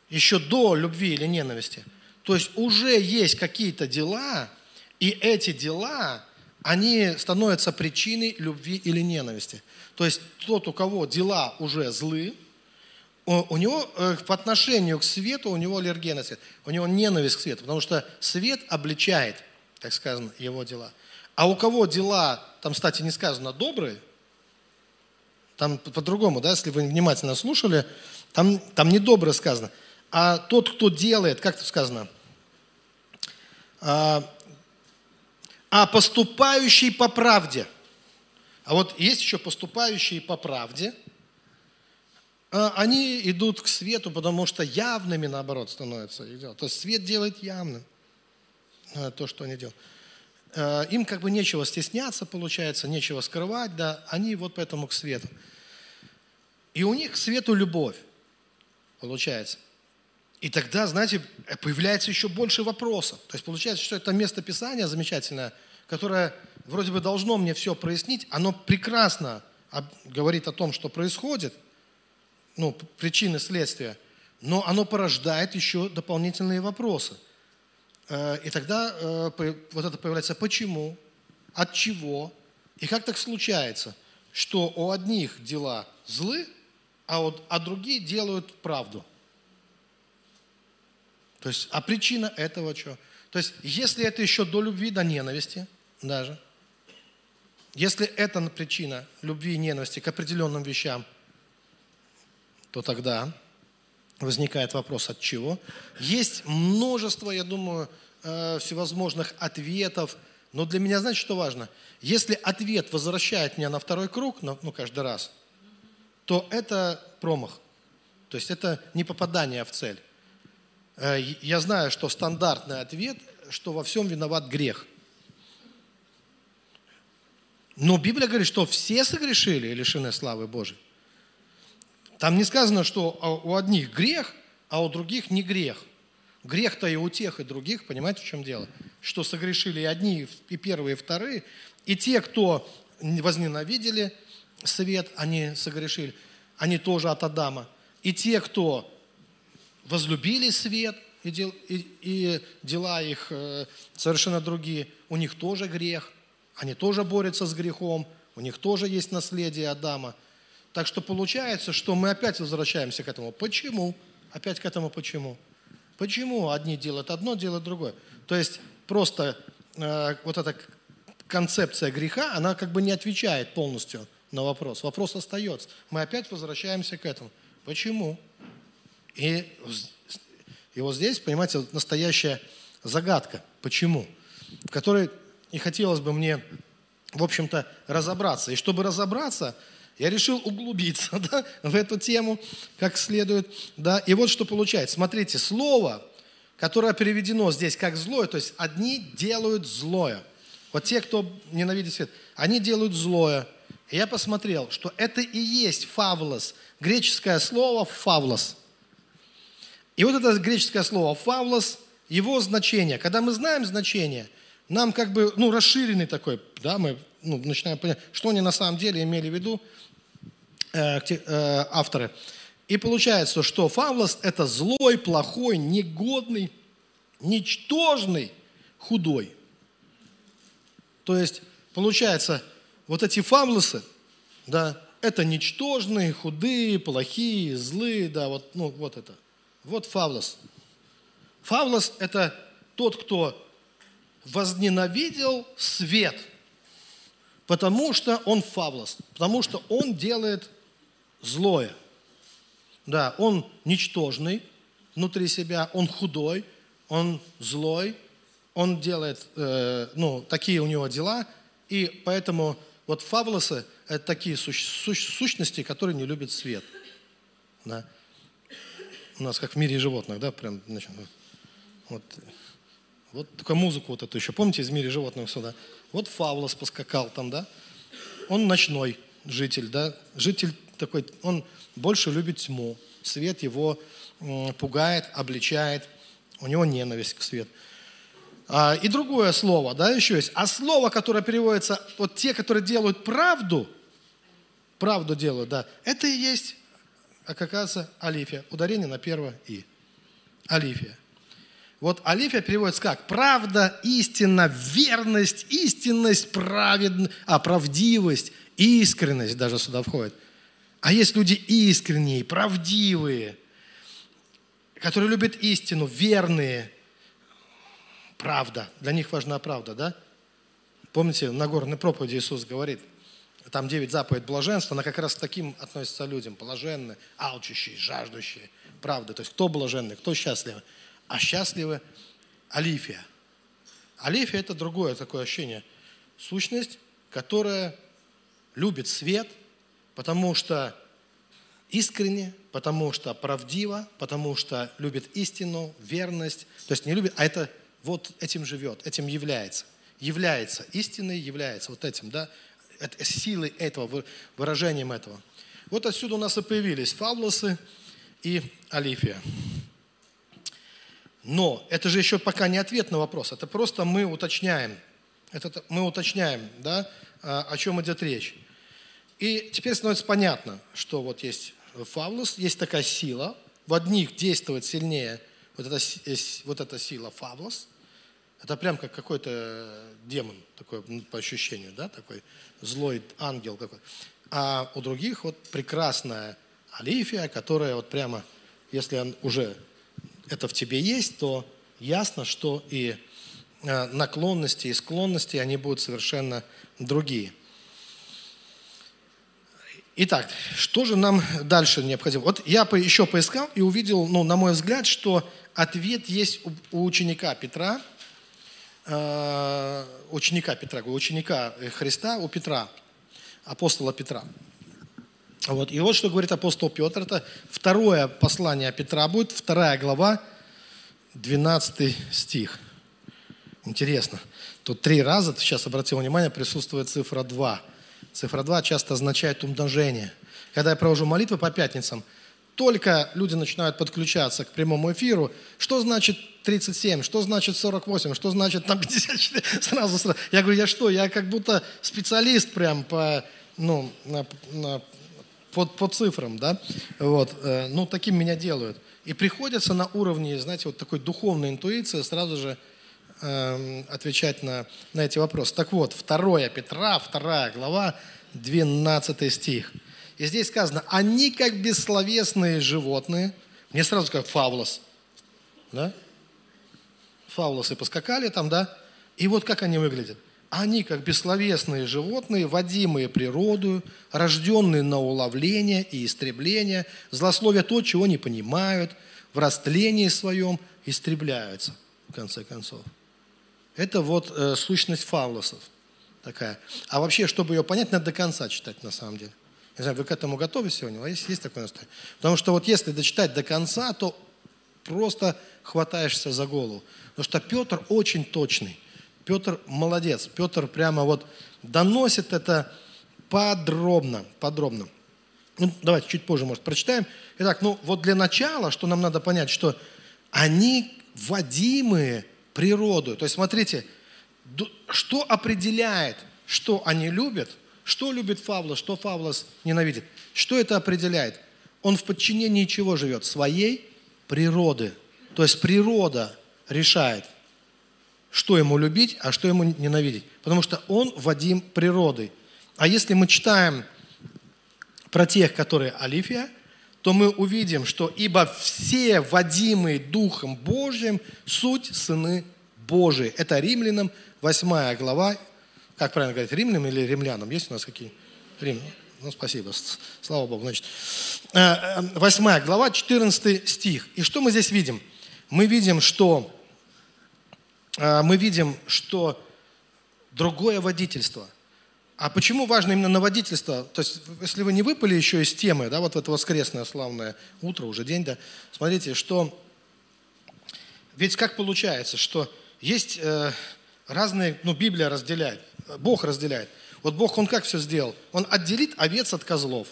еще до любви или ненависти. То есть уже есть какие-то дела, и эти дела, они становятся причиной любви или ненависти. То есть тот, у кого дела уже злы, у него э, по отношению к свету, у него аллергия на свет, у него ненависть к свету, потому что свет обличает, так сказано, его дела. А у кого дела, там, кстати, не сказано добрые, там по- по-другому, да, если вы внимательно слушали, там, там не добро сказано. А тот, кто делает, как тут сказано, а, а поступающий по правде. А вот есть еще поступающие по правде, они идут к свету, потому что явными, наоборот, становятся. их дела. То есть свет делает явным а, то, что они делают. А, Им как бы нечего стесняться, получается, нечего скрывать, да, они вот поэтому к свету. И у них к свету любовь, получается. И тогда, знаете, появляется еще больше вопросов. То есть получается, что это место Писания замечательное, которое вроде бы должно мне все прояснить, оно прекрасно говорит о том, что происходит, ну, причины, следствия, но оно порождает еще дополнительные вопросы. Э, И тогда э, вот это появляется почему, от чего, и как так случается, что у одних дела злы, а, вот, а другие делают правду. То есть, а причина этого что? То есть, если это еще до любви, до ненависти даже, если это причина любви и ненависти к определенным вещам, то тогда возникает вопрос, от чего. Есть множество, я думаю, э, всевозможных ответов, но для меня, знаете, что важно? Если ответ возвращает меня на второй круг, ну, ну, каждый раз, то это промах. То есть это не попадание в цель. Э, Я знаю, что стандартный ответ, что во всем виноват грех. Но Библия говорит, что все согрешили и лишены славы Божией. Там не сказано, что у одних грех, а у других не грех. Грех-то и у тех, и других, понимаете, в чем дело? Что согрешили и одни, и первые, и вторые. И те, кто возненавидели свет, они согрешили, они тоже от Адама. И те, кто возлюбили свет, и, дел, и, и дела их э, совершенно другие, у них тоже грех, они тоже борются с грехом, у них тоже есть наследие Адама. Так что получается, что мы опять возвращаемся к этому. Почему? Опять к этому почему? Почему одни делают одно, делают другое? То есть просто э, вот эта концепция греха, она как бы не отвечает полностью на вопрос. Вопрос остается. Мы опять возвращаемся к этому. Почему? И, и вот здесь, понимаете, настоящая загадка. Почему? В которой и хотелось бы мне, в общем-то, разобраться. И чтобы разобраться, я решил углубиться да, в эту тему как следует. Да. И вот что получается. Смотрите, слово, которое переведено здесь как злое, то есть одни делают злое. Вот те, кто ненавидит свет, они делают злое. И я посмотрел, что это и есть фавлос, греческое слово фавлос. И вот это греческое слово фавлос, его значение. Когда мы знаем значение, нам как бы, ну, расширенный такой, да, мы ну, начинаем понять, что они на самом деле имели в виду авторы. И получается, что фавлос – это злой, плохой, негодный, ничтожный, худой. То есть, получается, вот эти фавлосы, да, это ничтожные, худые, плохие, злые, да, вот, ну, вот это. Вот фавлос. Фавлос – это тот, кто возненавидел свет, потому что он фавлос, потому что он делает злое. Да, он ничтожный внутри себя, он худой, он злой, он делает, э, ну, такие у него дела, и поэтому вот фавлосы – это такие суч, суч, сущности, которые не любят свет. Да. У нас как в мире животных, да, прям, значит, вот, вот только музыку вот эту еще, помните, из мира животных сюда? Вот фавлос поскакал там, да, он ночной житель, да, житель такой, он больше любит тьму, свет его пугает, обличает, у него ненависть к свету. А, и другое слово, да, еще есть. А слово, которое переводится, вот те, которые делают правду, правду делают, да, это и есть, как оказывается, алифия. Ударение на первое «и». Алифия. Вот алифия переводится как? Правда, истина, верность, истинность, праведность, а правдивость, искренность даже сюда входит. А есть люди искренние, правдивые, которые любят истину, верные, правда. Для них важна правда, да? Помните, на горной проповеди Иисус говорит, там девять заповедей блаженства, она как раз к таким относится людям, блаженные, алчущие, жаждущие правды. То есть кто блаженный, кто счастливый? А счастливы Алифия. Алифия – это другое такое ощущение. Сущность, которая любит свет, потому что искренне, потому что правдиво, потому что любит истину, верность. То есть не любит, а это вот этим живет, этим является. Является истиной, является вот этим, да, силой этого, выражением этого. Вот отсюда у нас и появились фаблосы и алифия. Но это же еще пока не ответ на вопрос, это просто мы уточняем, это мы уточняем, да, а, о чем идет речь. И теперь становится понятно, что вот есть фавлос, есть такая сила, в одних действует сильнее вот эта, вот эта сила фавлос, это прям как какой-то демон, такой ну, по ощущению, да, такой злой ангел какой. А у других вот прекрасная алифия, которая вот прямо, если он уже это в тебе есть, то ясно, что и э, наклонности и склонности, они будут совершенно другие. Итак, что же нам дальше необходимо? Вот я еще поискал и увидел, ну, на мой взгляд, что ответ есть у ученика Петра, э, ученика Петра, ученика Христа у Петра, апостола Петра. Вот. И вот что говорит апостол Петр, это второе послание Петра будет, вторая глава, 12 стих. Интересно. Тут три раза, сейчас обратил внимание, присутствует цифра 2. Цифра 2 часто означает умножение. Когда я провожу молитвы по пятницам, только люди начинают подключаться к прямому эфиру, что значит 37, что значит 48, что значит там 54, сразу, сразу. Я говорю, я что, я как будто специалист прям по, ну, на, на, по, по цифрам, да, вот, э, ну, таким меня делают. И приходится на уровне, знаете, вот такой духовной интуиции сразу же э, отвечать на, на эти вопросы. Так вот, 2 Петра, 2 глава, 12 стих – и здесь сказано, они как бессловесные животные. Мне сразу как фаулос. Да? Фаулосы поскакали там, да? И вот как они выглядят. Они, как бессловесные животные, водимые природою, рожденные на уловление и истребление, злословие то, чего не понимают, в растлении своем истребляются, в конце концов. Это вот э, сущность фаулосов такая. А вообще, чтобы ее понять, надо до конца читать на самом деле. Не знаю, вы к этому готовы сегодня? А есть, есть такое настроение? Потому что вот если дочитать до конца, то просто хватаешься за голову. Потому что Петр очень точный. Петр молодец. Петр прямо вот доносит это подробно, подробно. Ну, давайте чуть позже, может, прочитаем. Итак, ну вот для начала, что нам надо понять, что они водимые природой. То есть, смотрите, что определяет, что они любят – что любит Фавлос, что Фавлос ненавидит? Что это определяет? Он в подчинении чего живет? Своей природы. То есть природа решает, что ему любить, а что ему ненавидеть. Потому что он Вадим природой. А если мы читаем про тех, которые Алифия, то мы увидим, что ибо все водимые Духом Божьим суть сыны Божии. Это Римлянам 8 глава, как правильно говорить, римлянам или римлянам? Есть у нас какие? Рим. Ну, спасибо. Слава Богу. Значит, 8 э, э, глава, 14 стих. И что мы здесь видим? Мы видим, что э, мы видим, что другое водительство. А почему важно именно на водительство? То есть, если вы не выпали еще из темы, да, вот это воскресное славное утро, уже день, да, смотрите, что ведь как получается, что есть э, разные, ну, Библия разделяет. Бог разделяет. Вот Бог, Он как все сделал? Он отделит овец от козлов.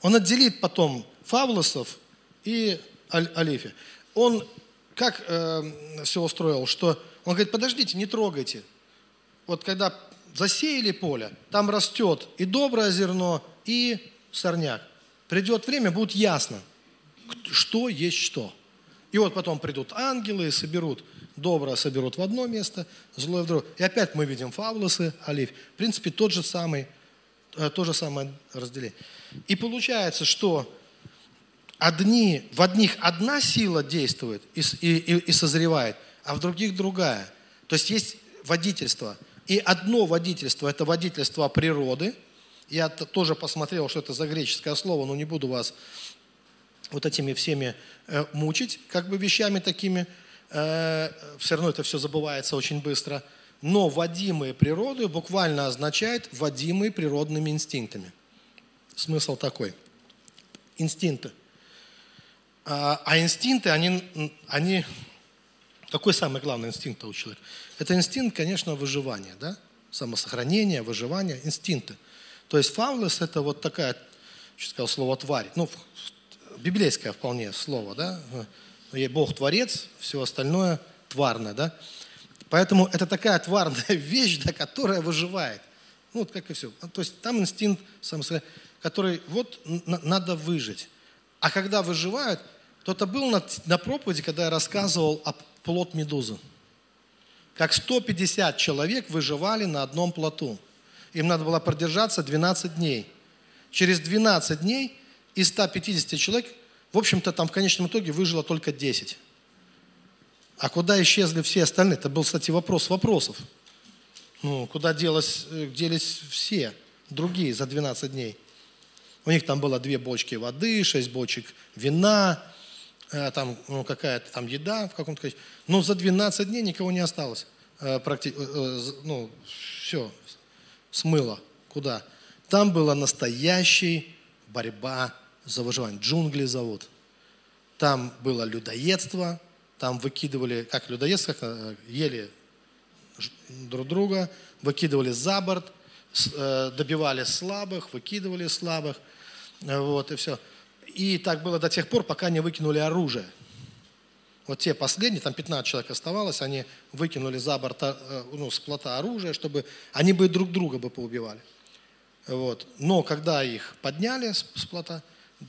Он отделит потом фавлосов и Алифи. Он как э, все устроил, что он говорит, подождите, не трогайте. Вот когда засеяли поле, там растет и доброе зерно, и сорняк. Придет время, будет ясно, что есть что. И вот потом придут ангелы и соберут доброе соберут в одно место, злое в другое. И опять мы видим фавлосы, олив. В принципе, тот же самый, э, то же самое разделение. И получается, что одни, в одних одна сила действует и, и, и созревает, а в других другая. То есть есть водительство. И одно водительство – это водительство природы. Я тоже посмотрел, что это за греческое слово, но не буду вас вот этими всеми э, мучить, как бы вещами такими – Э, все равно это все забывается очень быстро. Но водимые природой буквально означает водимые природными инстинктами. Смысл такой. Инстинкты. А, а инстинкты, они, они... Какой самый главный инстинкт у человека? Это инстинкт, конечно, выживания, да? Самосохранение, выживание, инстинкты. То есть фаулес – это вот такая, что сказал слово тварь, ну, библейское вполне слово, да? Бог творец, все остальное тварное, да? Поэтому это такая тварная вещь, да, которая выживает. Ну, вот как и все. То есть там инстинкт, который вот надо выжить. А когда выживают, кто-то был на, на проповеди, когда я рассказывал о плод медузы. Как 150 человек выживали на одном плоту. Им надо было продержаться 12 дней. Через 12 дней из 150 человек в общем-то, там в конечном итоге выжило только 10. А куда исчезли все остальные? Это был, кстати, вопрос вопросов. Ну, куда делось, э, делись все другие за 12 дней? У них там было две бочки воды, шесть бочек вина, там ну, какая-то там еда в каком-то количестве. Но за 12 дней никого не осталось. Э, практи... Ну, все, смыло. Куда? Там была настоящая борьба за выживание. Джунгли зовут. там было людоедство, там выкидывали, как людоедство, как, э, ели друг друга, выкидывали за борт, э, добивали слабых, выкидывали слабых, э, вот, и все. И так было до тех пор, пока не выкинули оружие. Вот те последние, там 15 человек оставалось, они выкинули за борт э, ну, с плота оружие, чтобы они бы друг друга бы поубивали. Вот. Но когда их подняли с, с плота,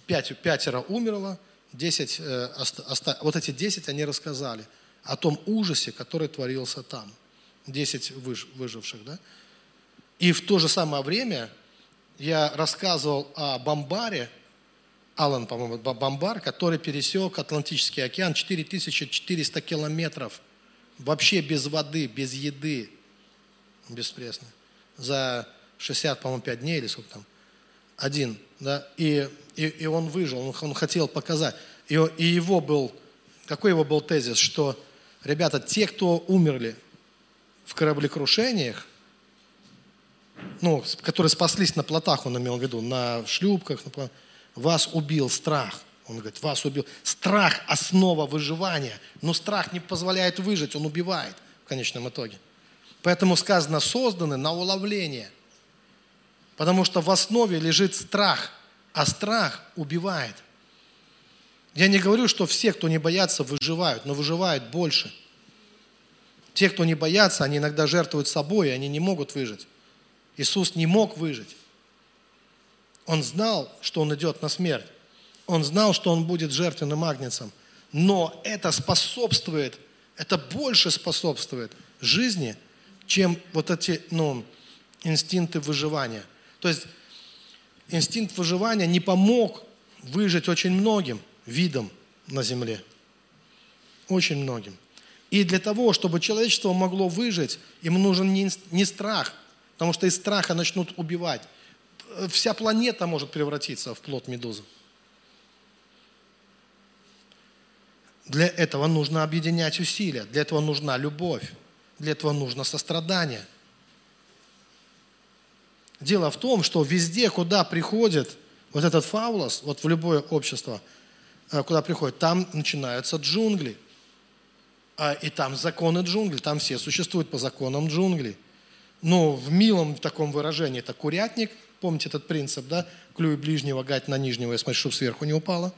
пять, пятеро умерло, 10, э, оста- оста- вот эти 10 они рассказали о том ужасе, который творился там. 10 выж- выживших, да? И в то же самое время я рассказывал о Бомбаре, Алан, по-моему, Бомбар, который пересек Атлантический океан 4400 километров, вообще без воды, без еды, беспресно, за 60, по-моему, 5 дней или сколько там, один, да, и, и, и он выжил, он, он хотел показать. И, и его был, какой его был тезис, что, ребята, те, кто умерли в кораблекрушениях, ну, которые спаслись на плотах, он имел в виду, на шлюпках, на пла- вас убил страх. Он говорит, вас убил. Страх – основа выживания, но страх не позволяет выжить, он убивает в конечном итоге. Поэтому сказано, созданы на уловление. Потому что в основе лежит страх, а страх убивает. Я не говорю, что все, кто не боятся, выживают, но выживают больше. Те, кто не боятся, они иногда жертвуют собой, и они не могут выжить. Иисус не мог выжить. Он знал, что он идет на смерть. Он знал, что он будет жертвенным агнцем. Но это способствует, это больше способствует жизни, чем вот эти ну, инстинкты выживания. То есть инстинкт выживания не помог выжить очень многим видам на земле. Очень многим. И для того, чтобы человечество могло выжить, им нужен не, не страх, потому что из страха начнут убивать. Вся планета может превратиться в плод медузы. Для этого нужно объединять усилия, для этого нужна любовь, для этого нужно сострадание. Дело в том, что везде, куда приходит вот этот фаулос, вот в любое общество, э, куда приходит, там начинаются джунгли. А, И там законы джунглей, там все существуют по законам джунглей. Ну, в милом таком выражении это курятник, помните этот принцип, да? Клюй ближнего, гать на нижнего, и смотри, чтобы сверху не упало.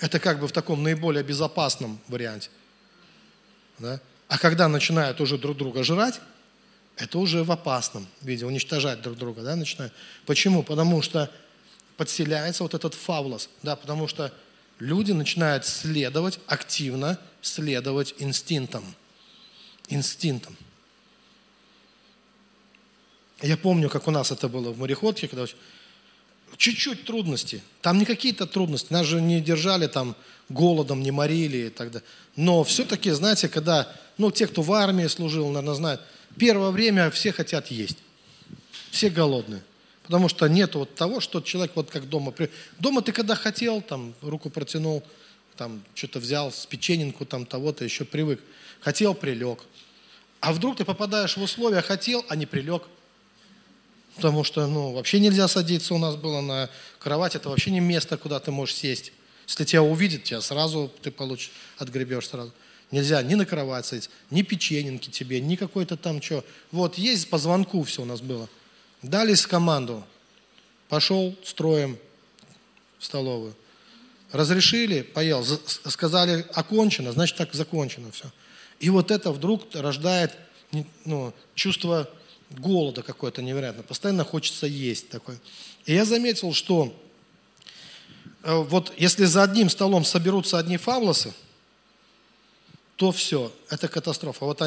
Это как бы в таком наиболее безопасном варианте. Да? А когда начинают уже друг друга жрать, это уже в опасном виде, уничтожать друг друга, да, начинают. Почему? Потому что подселяется вот этот фаулос, да, потому что люди начинают следовать, активно следовать инстинктам. Инстинктам. Я помню, как у нас это было в мореходке, когда чуть-чуть трудности. Там не какие-то трудности. Нас же не держали там голодом, не морили и так далее. Но все-таки, знаете, когда, ну, те, кто в армии служил, наверное, знают, первое время все хотят есть. Все голодные. Потому что нет вот того, что человек вот как дома. Дома ты когда хотел, там, руку протянул, там, что-то взял, с печененку там того-то, еще привык. Хотел, прилег. А вдруг ты попадаешь в условия, хотел, а не прилег. Потому что, ну, вообще нельзя садиться у нас было на кровать. Это вообще не место, куда ты можешь сесть. Если тебя увидят, тебя сразу ты получишь, отгребешь сразу. Нельзя ни на кровать садиться, ни печененки тебе, ни какой-то там что. Вот, есть по звонку все у нас было. Дали с команду. Пошел строем в столовую. Разрешили, поел. Сказали, окончено, значит, так закончено все. И вот это вдруг рождает ну, чувство голода какое-то невероятно. Постоянно хочется есть такое. И я заметил, что э, вот если за одним столом соберутся одни фавлосы, то все, это катастрофа. Вот,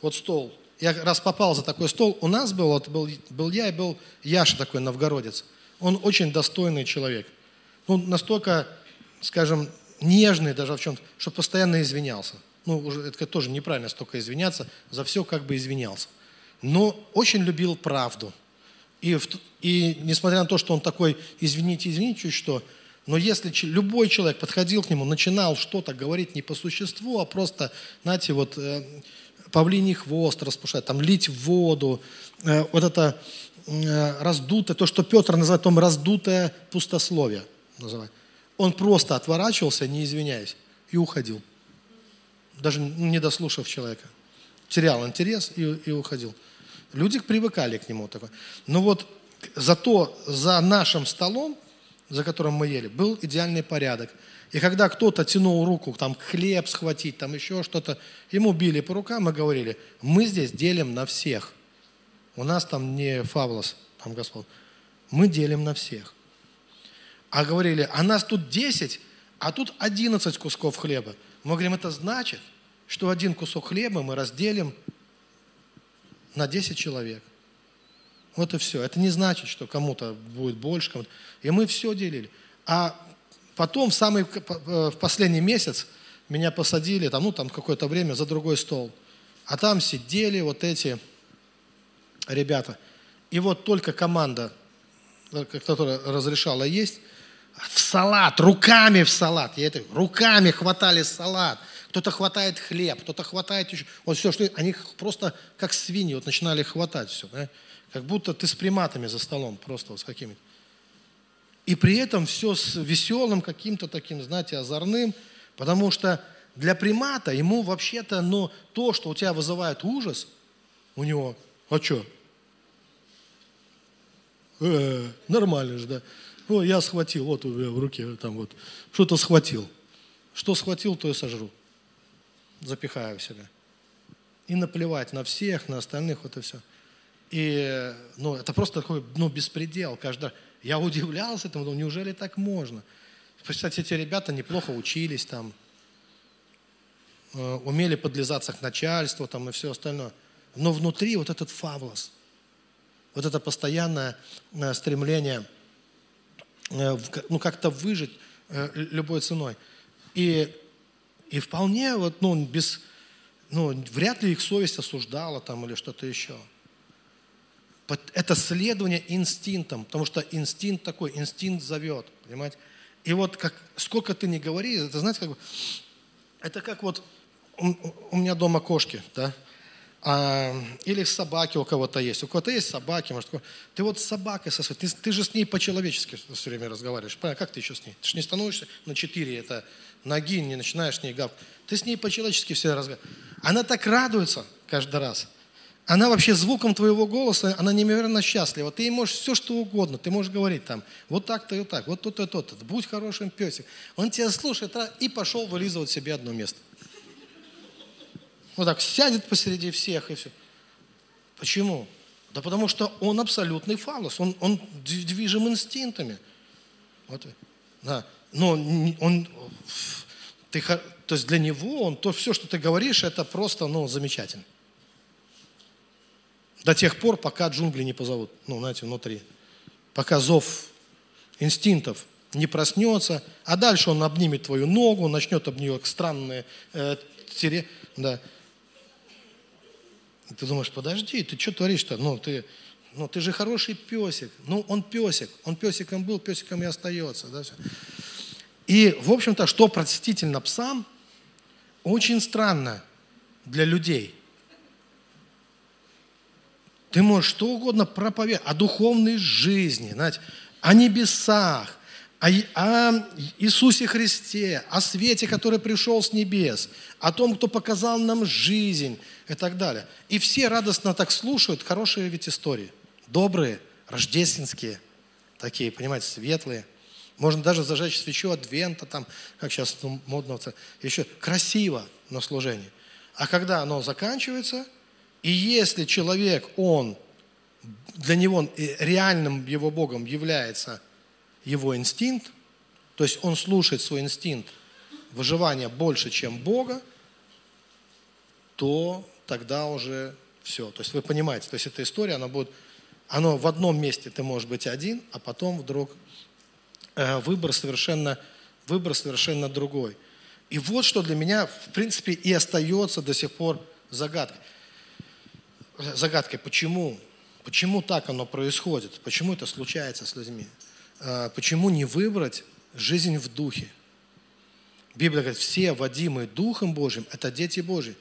вот стол. Я раз попал за такой стол, у нас был, вот был, был я и был Яша такой новгородец. Он очень достойный человек. Ну, настолько, скажем, нежный даже в чем-то, что постоянно извинялся. Ну, уже это тоже неправильно столько извиняться, за все как бы извинялся. Но очень любил правду. И, и несмотря на то, что он такой, извините, извините, чуть что, но если любой человек подходил к нему, начинал что-то говорить не по существу, а просто, знаете, вот э, павлиний хвост распушать, там лить в воду, э, вот это э, раздутое, то, что Петр называет том раздутое пустословие, называет. Он просто отворачивался, не извиняясь, и уходил. Даже не дослушав человека. Терял интерес и, и уходил. Люди привыкали к нему. Такой. Но вот зато за нашим столом, за которым мы ели, был идеальный порядок. И когда кто-то тянул руку, там хлеб схватить, там еще что-то, ему били по рукам и говорили, мы здесь делим на всех. У нас там не фавлос, там Господь. Мы делим на всех. А говорили, а нас тут 10, а тут 11 кусков хлеба. Мы говорим, это значит, что один кусок хлеба мы разделим на 10 человек. Вот и все. Это не значит, что кому-то будет больше. Кому-то. И мы все делили. А потом, в, самый, э, в последний месяц, меня посадили, там, ну, там какое-то время за другой стол. А там сидели вот эти ребята. И вот только команда, э, которая разрешала есть, в салат, руками в салат. Я это, руками хватали салат кто-то хватает хлеб, кто-то хватает еще, вот все, что они просто как свиньи вот начинали хватать все, да? как будто ты с приматами за столом, просто вот с какими-то. И при этом все с веселым каким-то таким, знаете, озорным, потому что для примата ему вообще-то, но то, что у тебя вызывает ужас, у него, а что? Э, нормально же, да. О, я схватил, вот у меня в руке там вот, что-то схватил. Что схватил, то и сожру запихаю в себя. И наплевать на всех, на остальных, вот и все. И ну, это просто такой ну, беспредел. Каждый... Я удивлялся этому, думал, неужели так можно? Кстати, эти ребята неплохо учились там, э, умели подлизаться к начальству там, и все остальное. Но внутри вот этот фавлос, вот это постоянное э, стремление э, ну, как-то выжить любой ценой. И и вполне вот, ну, без, ну, вряд ли их совесть осуждала там или что-то еще. Это следование инстинктам, потому что инстинкт такой, инстинкт зовет, понимаете? И вот как, сколько ты не говори, это знаете, как бы, это как вот, у, у меня дома кошки, да, а, или собаки у кого-то есть. У кого-то есть собаки, может, ты вот с собакой со своей, ты, ты же с ней по-человечески все время разговариваешь. Правильно? Как ты еще с ней? Ты же не становишься на четыре, это ноги, не начинаешь с ней гав. Ты с ней по-человечески все разговариваешь. Она так радуется каждый раз. Она вообще звуком твоего голоса, она неимоверно счастлива. Ты ей можешь все, что угодно. Ты можешь говорить там, вот так-то и вот так, вот то-то и то-то. Будь хорошим песик. Он тебя слушает и пошел вылизывать себе одно место. Вот так сядет посреди всех и все. Почему? Да потому что он абсолютный фалос. Он, он движим инстинктами. Вот. Да но он, ты, то есть для него, он, то все, что ты говоришь, это просто, ну, замечательно. До тех пор, пока джунгли не позовут, ну, знаете, внутри. Пока зов инстинктов не проснется, а дальше он обнимет твою ногу, начнет об нее странные э, тере, да. И ты думаешь, подожди, ты что творишь-то? Ну, ты, ну, ты же хороший песик. Ну, он песик. Он песиком был, песиком и остается. Да, все. И, в общем-то, что простительно псам, очень странно для людей. Ты можешь что угодно проповедовать о духовной жизни, знаете, о небесах, о, о Иисусе Христе, о свете, который пришел с небес, о том, кто показал нам жизнь и так далее. И все радостно так слушают, хорошие ведь истории, добрые, рождественские, такие, понимаете, светлые – можно даже зажечь свечу адвента, там, как сейчас ну, модно, еще красиво на служении. А когда оно заканчивается, и если человек, он, для него реальным его Богом является его инстинкт, то есть он слушает свой инстинкт выживания больше, чем Бога, то тогда уже все. То есть вы понимаете, то есть эта история, она будет, оно в одном месте ты можешь быть один, а потом вдруг Э, выбор совершенно, выбор совершенно другой. И вот что для меня, в принципе, и остается до сих пор загадкой. Загадкой, почему? Почему так оно происходит? Почему это случается с людьми? Э, почему не выбрать жизнь в духе? Библия говорит, все водимые Духом Божьим – это дети Божьи.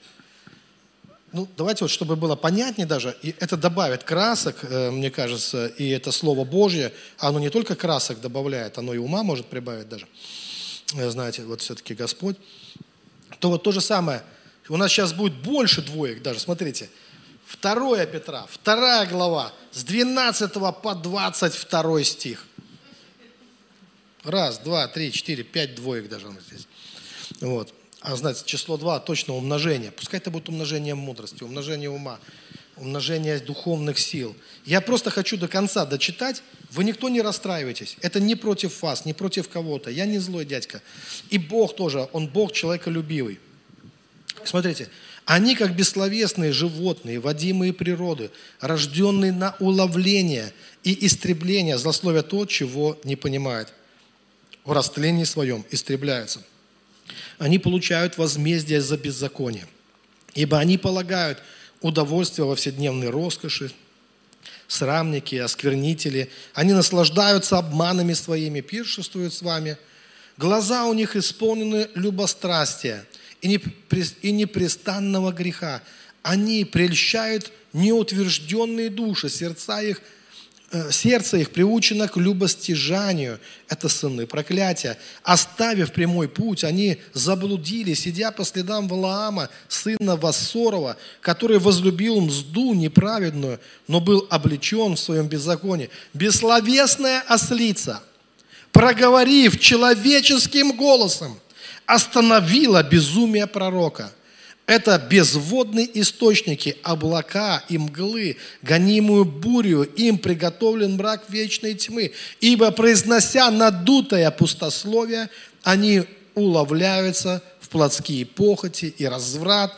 Ну, давайте вот, чтобы было понятнее даже, и это добавит красок, э, мне кажется, и это Слово Божье, оно не только красок добавляет, оно и ума может прибавить даже. Э, Знаете, вот все-таки Господь. То вот то же самое, у нас сейчас будет больше двоек даже, смотрите. 2 Петра, 2 глава, с 12 по 22 стих. Раз, два, три, четыре, пять двоек у нас здесь. Вот. А знаете, число 2 точно умножение. Пускай это будет умножение мудрости, умножение ума, умножение духовных сил. Я просто хочу до конца дочитать. Вы никто не расстраивайтесь. Это не против вас, не против кого-то. Я не злой дядька. И Бог тоже, Он Бог человеколюбивый. Смотрите, они, как бессловесные животные, водимые природы, рожденные на уловление и истребление, злословия то, чего не понимают. В растлении своем истребляются. Они получают возмездие за беззаконие, ибо они полагают удовольствие во вседневной роскоши, срамники, осквернители. Они наслаждаются обманами своими, пиршествуют с вами. Глаза у них исполнены любострастия и непре- и непрестанного греха. Они прельщают неутвержденные души, сердца их сердце их приучено к любостяжанию. Это сыны проклятия. Оставив прямой путь, они заблудили, сидя по следам Валаама, сына Вассорова, который возлюбил мзду неправедную, но был облечен в своем беззаконии. Бессловесная ослица, проговорив человеческим голосом, остановила безумие пророка – это безводные источники, облака и мглы, гонимую бурю, им приготовлен мрак вечной тьмы. Ибо, произнося надутое пустословие, они уловляются в плотские похоти и разврат,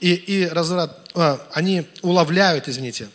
и, и разврат, а, они уловляют, извините,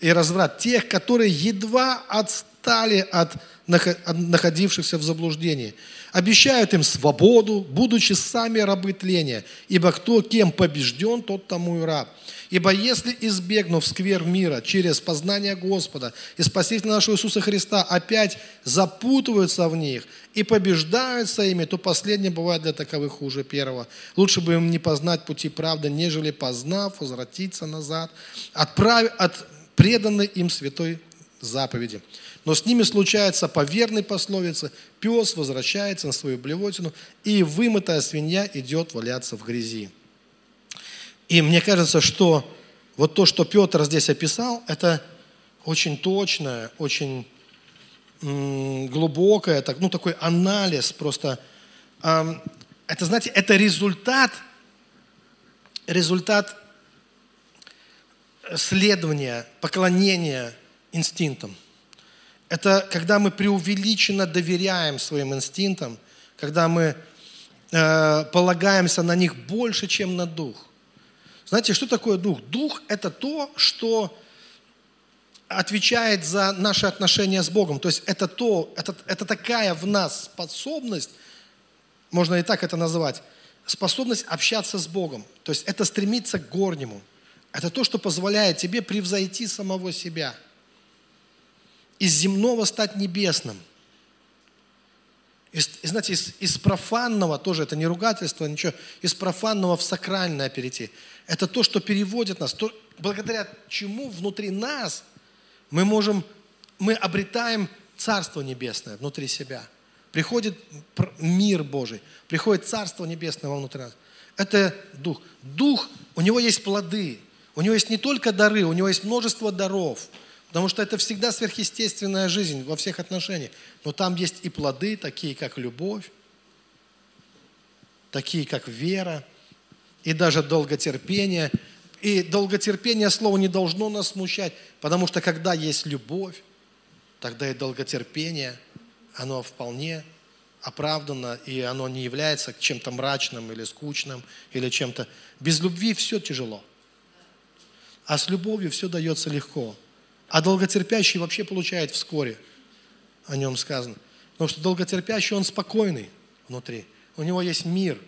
и разврат тех, которые едва отстали от нахо- от находившихся в заблуждении. Обещают им свободу, будучи сами рабы тления. Ибо кто кем побежден, тот тому и раб. Ибо если, избегнув сквер мира через познание Господа и Спасителя нашего Иисуса Христа, опять запутываются в них и побеждаются ими, то последнее бывает для таковых хуже первого. Лучше бы им не познать пути правды, нежели познав, возвратиться назад, отправ... от преданной им святой заповеди. Но с ними случается по верной пословице, пес возвращается на свою блевотину, и вымытая свинья идет валяться в грязи. И мне кажется, что вот то, что Петр здесь описал, это очень точное, очень глубокое, так, ну, такой анализ просто. Это, знаете, это результат, результат следования, поклонения инстинктам. Это когда мы преувеличенно доверяем своим инстинктам, когда мы э, полагаемся на них больше, чем на дух. Знаете, что такое дух? Дух – это то, что отвечает за наши отношения с Богом. То есть это то, это, это такая в нас способность, можно и так это назвать, способность общаться с Богом. То есть это стремиться к горнему. Это то, что позволяет тебе превзойти самого себя. Из земного стать небесным. Из, знаете, из, из профанного, тоже это не ругательство, ничего, из профанного в сакральное перейти. Это то, что переводит нас, то, благодаря чему внутри нас мы можем, мы обретаем Царство Небесное внутри себя. Приходит пр- мир Божий, приходит Царство Небесное внутри нас. Это Дух. Дух, у него есть плоды, у него есть не только дары, у него есть множество даров. Потому что это всегда сверхъестественная жизнь во всех отношениях. Но там есть и плоды, такие как любовь, такие как вера, и даже долготерпение. И долготерпение слово не должно нас смущать, потому что когда есть любовь, тогда и долготерпение, оно вполне оправдано, и оно не является чем-то мрачным или скучным, или чем-то. Без любви все тяжело. А с любовью все дается легко. А долготерпящий вообще получает вскоре. О нем сказано. Потому что долготерпящий, он спокойный внутри. У него есть мир.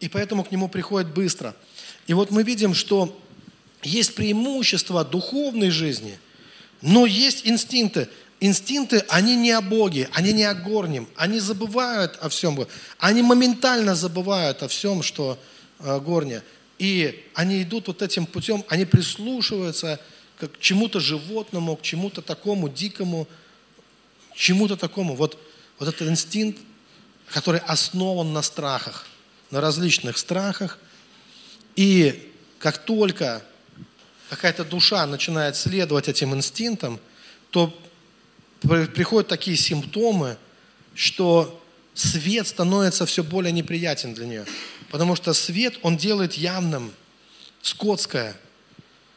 И поэтому к нему приходит быстро. И вот мы видим, что есть преимущество духовной жизни, но есть инстинкты. Инстинкты, они не о Боге, они не о горнем, они забывают о всем. Они моментально забывают о всем, что э, горнее. И они идут вот этим путем, они прислушиваются к чему-то животному, к чему-то такому дикому, чему-то такому. Вот, вот этот инстинкт, который основан на страхах, на различных страхах. И как только какая-то душа начинает следовать этим инстинктам, то приходят такие симптомы, что свет становится все более неприятен для нее. Потому что свет, он делает явным скотское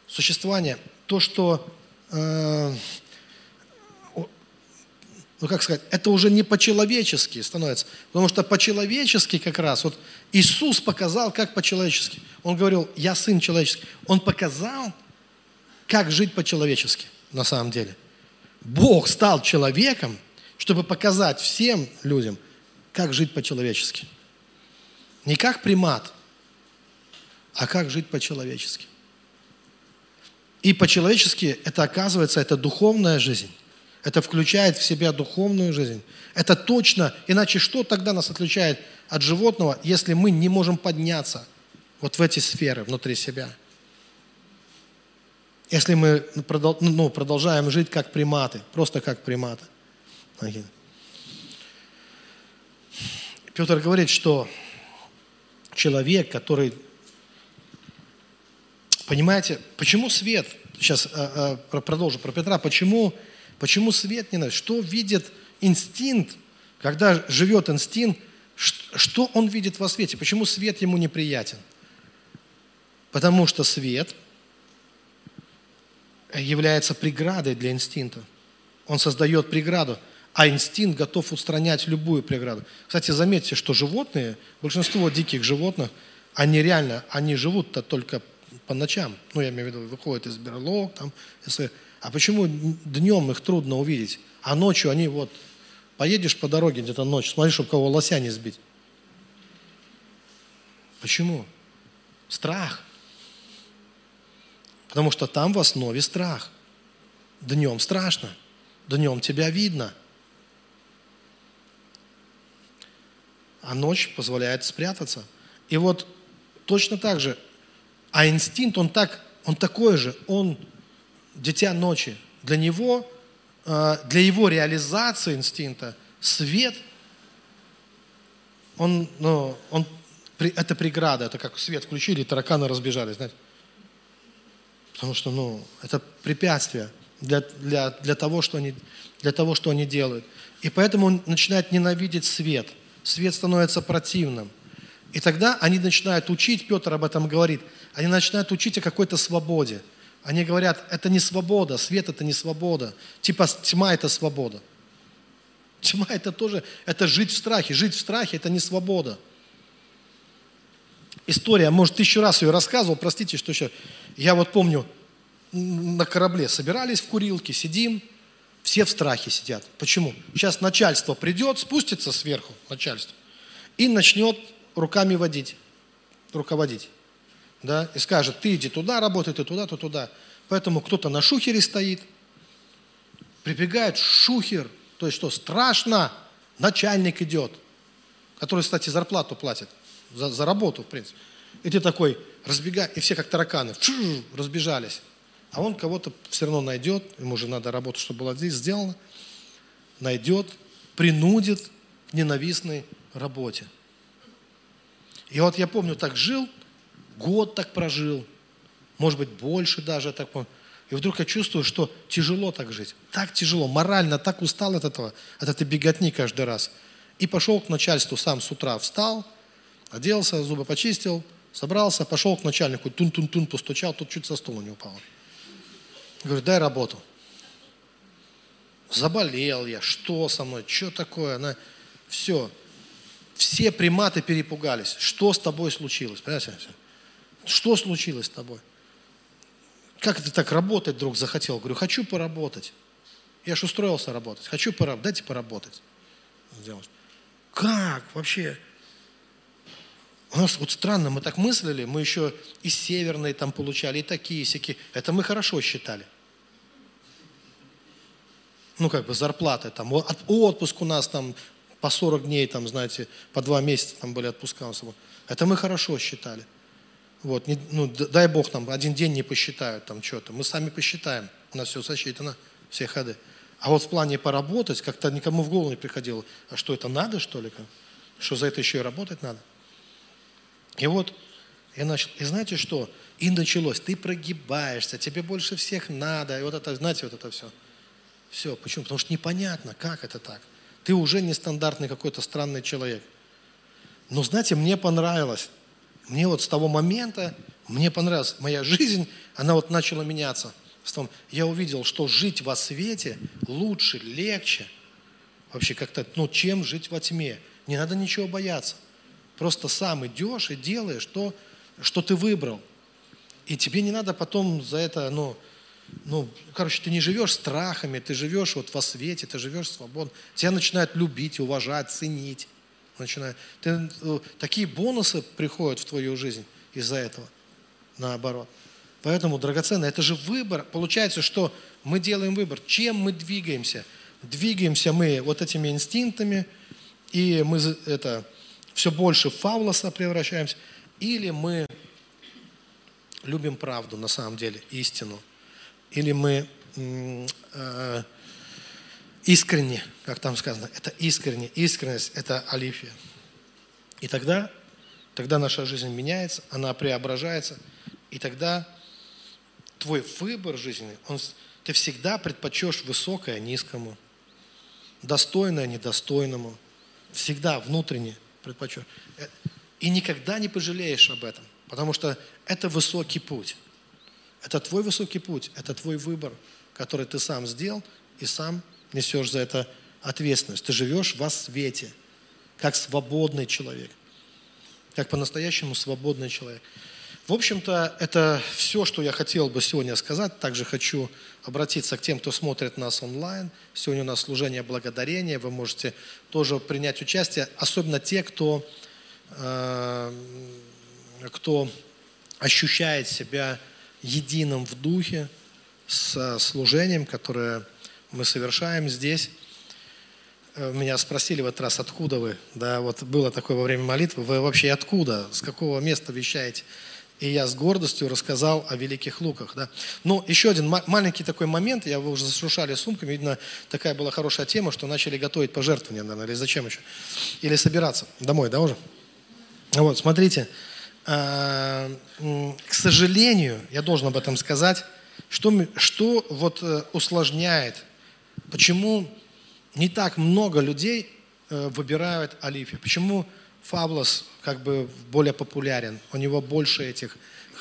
существование. То, что, э, ну как сказать, это уже не по-человечески становится. Потому что по-человечески как раз, вот Иисус показал, как по-человечески. Он говорил, я сын человеческий. Он показал, как жить по-человечески на самом деле. Бог стал человеком, чтобы показать всем людям, как жить по-человечески. Не как примат, а как жить по-человечески. И по-человечески это оказывается, это духовная жизнь. Это включает в себя духовную жизнь. Это точно, иначе что тогда нас отличает от животного, если мы не можем подняться вот в эти сферы внутри себя? Если мы ну, продолжаем жить как приматы, просто как приматы. Петр говорит, что человек, который... Понимаете, почему свет? Сейчас э, э, продолжу про Петра. Почему, почему свет не надо? Что видит инстинкт, когда живет инстинкт, что он видит во свете? Почему свет ему неприятен? Потому что свет является преградой для инстинкта. Он создает преграду а инстинкт готов устранять любую преграду. Кстати, заметьте, что животные, большинство диких животных, они реально, они живут-то только по ночам. Ну, я имею в виду, выходят из берлог, там, если... А почему днем их трудно увидеть, а ночью они вот, поедешь по дороге где-то ночью, смотри, чтобы кого лося не сбить. Почему? Страх. Потому что там в основе страх. Днем страшно, днем тебя видно – а ночь позволяет спрятаться. И вот точно так же, а инстинкт, он, так, он такой же, он дитя ночи. Для него, э, для его реализации инстинкта свет, он, ну, он, это преграда, это как свет включили, тараканы разбежались, знаете. Потому что, ну, это препятствие для, для, для, того, что они, для того, что они делают. И поэтому он начинает ненавидеть свет – свет становится противным. И тогда они начинают учить, Петр об этом говорит, они начинают учить о какой-то свободе. Они говорят, это не свобода, свет это не свобода. Типа тьма это свобода. Тьма это тоже, это жить в страхе. Жить в страхе это не свобода. История, может, тысячу раз ее рассказывал, простите, что еще. Я вот помню, на корабле собирались в курилке, сидим, все в страхе сидят. Почему? Сейчас начальство придет, спустится сверху начальство и начнет руками водить, руководить. Да, и скажет, ты иди туда работай, ты туда, ты туда. Поэтому кто-то на шухере стоит, прибегает шухер, то есть что, страшно, начальник идет, который, кстати, зарплату платит за, за работу, в принципе. И ты такой, разбегай, и все как тараканы, разбежались. А он кого-то все равно найдет, ему же надо работать, чтобы была здесь сделана, найдет, принудит к ненавистной работе. И вот я помню, так жил, год так прожил, может быть, больше даже так помню. И вдруг я чувствую, что тяжело так жить. Так тяжело, морально так устал от этого, от этой беготни каждый раз. И пошел к начальству сам с утра, встал, оделся, зубы почистил, собрался, пошел к начальнику, тун-тун-тун постучал, тут чуть со стула не упал. Говорю, дай работу. Заболел я, что со мной, что такое? Она, все. Все приматы перепугались. Что с тобой случилось? Понимаете? Что случилось с тобой? Как ты так работать вдруг захотел? Говорю, хочу поработать. Я же устроился работать. Хочу поработать. Дайте поработать. Как вообще? У нас вот странно, мы так мыслили, мы еще и северные там получали, и такие, и всякие. Это мы хорошо считали. Ну, как бы зарплаты там, отпуск у нас там по 40 дней, там, знаете, по два месяца там были отпуска у нас. Это мы хорошо считали. Вот, не, ну, дай Бог нам один день не посчитают там что-то. Мы сами посчитаем. У нас все сосчитано, все ходы. А вот в плане поработать, как-то никому в голову не приходило, а что это надо, что ли? Что за это еще и работать надо? И вот я начал, и знаете что? И началось, ты прогибаешься, тебе больше всех надо, и вот это, знаете, вот это все. Все, почему? Потому что непонятно, как это так. Ты уже нестандартный какой-то странный человек. Но знаете, мне понравилось, мне вот с того момента, мне понравилась моя жизнь, она вот начала меняться. Я увидел, что жить во свете лучше, легче. Вообще как-то, ну, чем жить во тьме. Не надо ничего бояться. Просто сам идешь и делаешь то, что ты выбрал. И тебе не надо потом за это, ну, ну, короче, ты не живешь страхами, ты живешь вот во свете, ты живешь свободно. Тебя начинают любить, уважать, ценить начинает. Ты, э, такие бонусы приходят в твою жизнь из-за этого, наоборот. Поэтому, драгоценно, это же выбор. Получается, что мы делаем выбор. Чем мы двигаемся? Двигаемся мы вот этими инстинктами, и мы это все больше в фаулоса превращаемся, или мы любим правду на самом деле, истину, или мы э, искренне, как там сказано, это искренне, искренность – это алифия. И тогда, тогда наша жизнь меняется, она преображается, и тогда твой выбор жизненный, он, ты всегда предпочешь высокое низкому, достойное недостойному, всегда внутренне предпочешь. И никогда не пожалеешь об этом, потому что это высокий путь. Это твой высокий путь, это твой выбор, который ты сам сделал и сам несешь за это ответственность. Ты живешь во свете, как свободный человек, как по-настоящему свободный человек. В общем-то, это все, что я хотел бы сегодня сказать. Также хочу обратиться к тем, кто смотрит нас онлайн. Сегодня у нас служение благодарения. Вы можете тоже принять участие, особенно те, кто, э, кто ощущает себя единым в духе с служением, которое мы совершаем здесь. Э, меня спросили в этот раз, откуда вы? Да, вот было такое во время молитвы. Вы вообще откуда? С какого места вещаете? И я с гордостью рассказал о великих луках. Да. Ну, еще один маленький такой момент. Я вы уже зашуршали сумками. Видно, такая была хорошая тема, что начали готовить пожертвования, наверное, или зачем еще? Или собираться домой, да, уже? Вот, смотрите. А, к сожалению, я должен об этом сказать, что, что вот э, усложняет Почему не так много людей э, выбирают Алифи? Почему Фаблос как бы более популярен? У него больше этих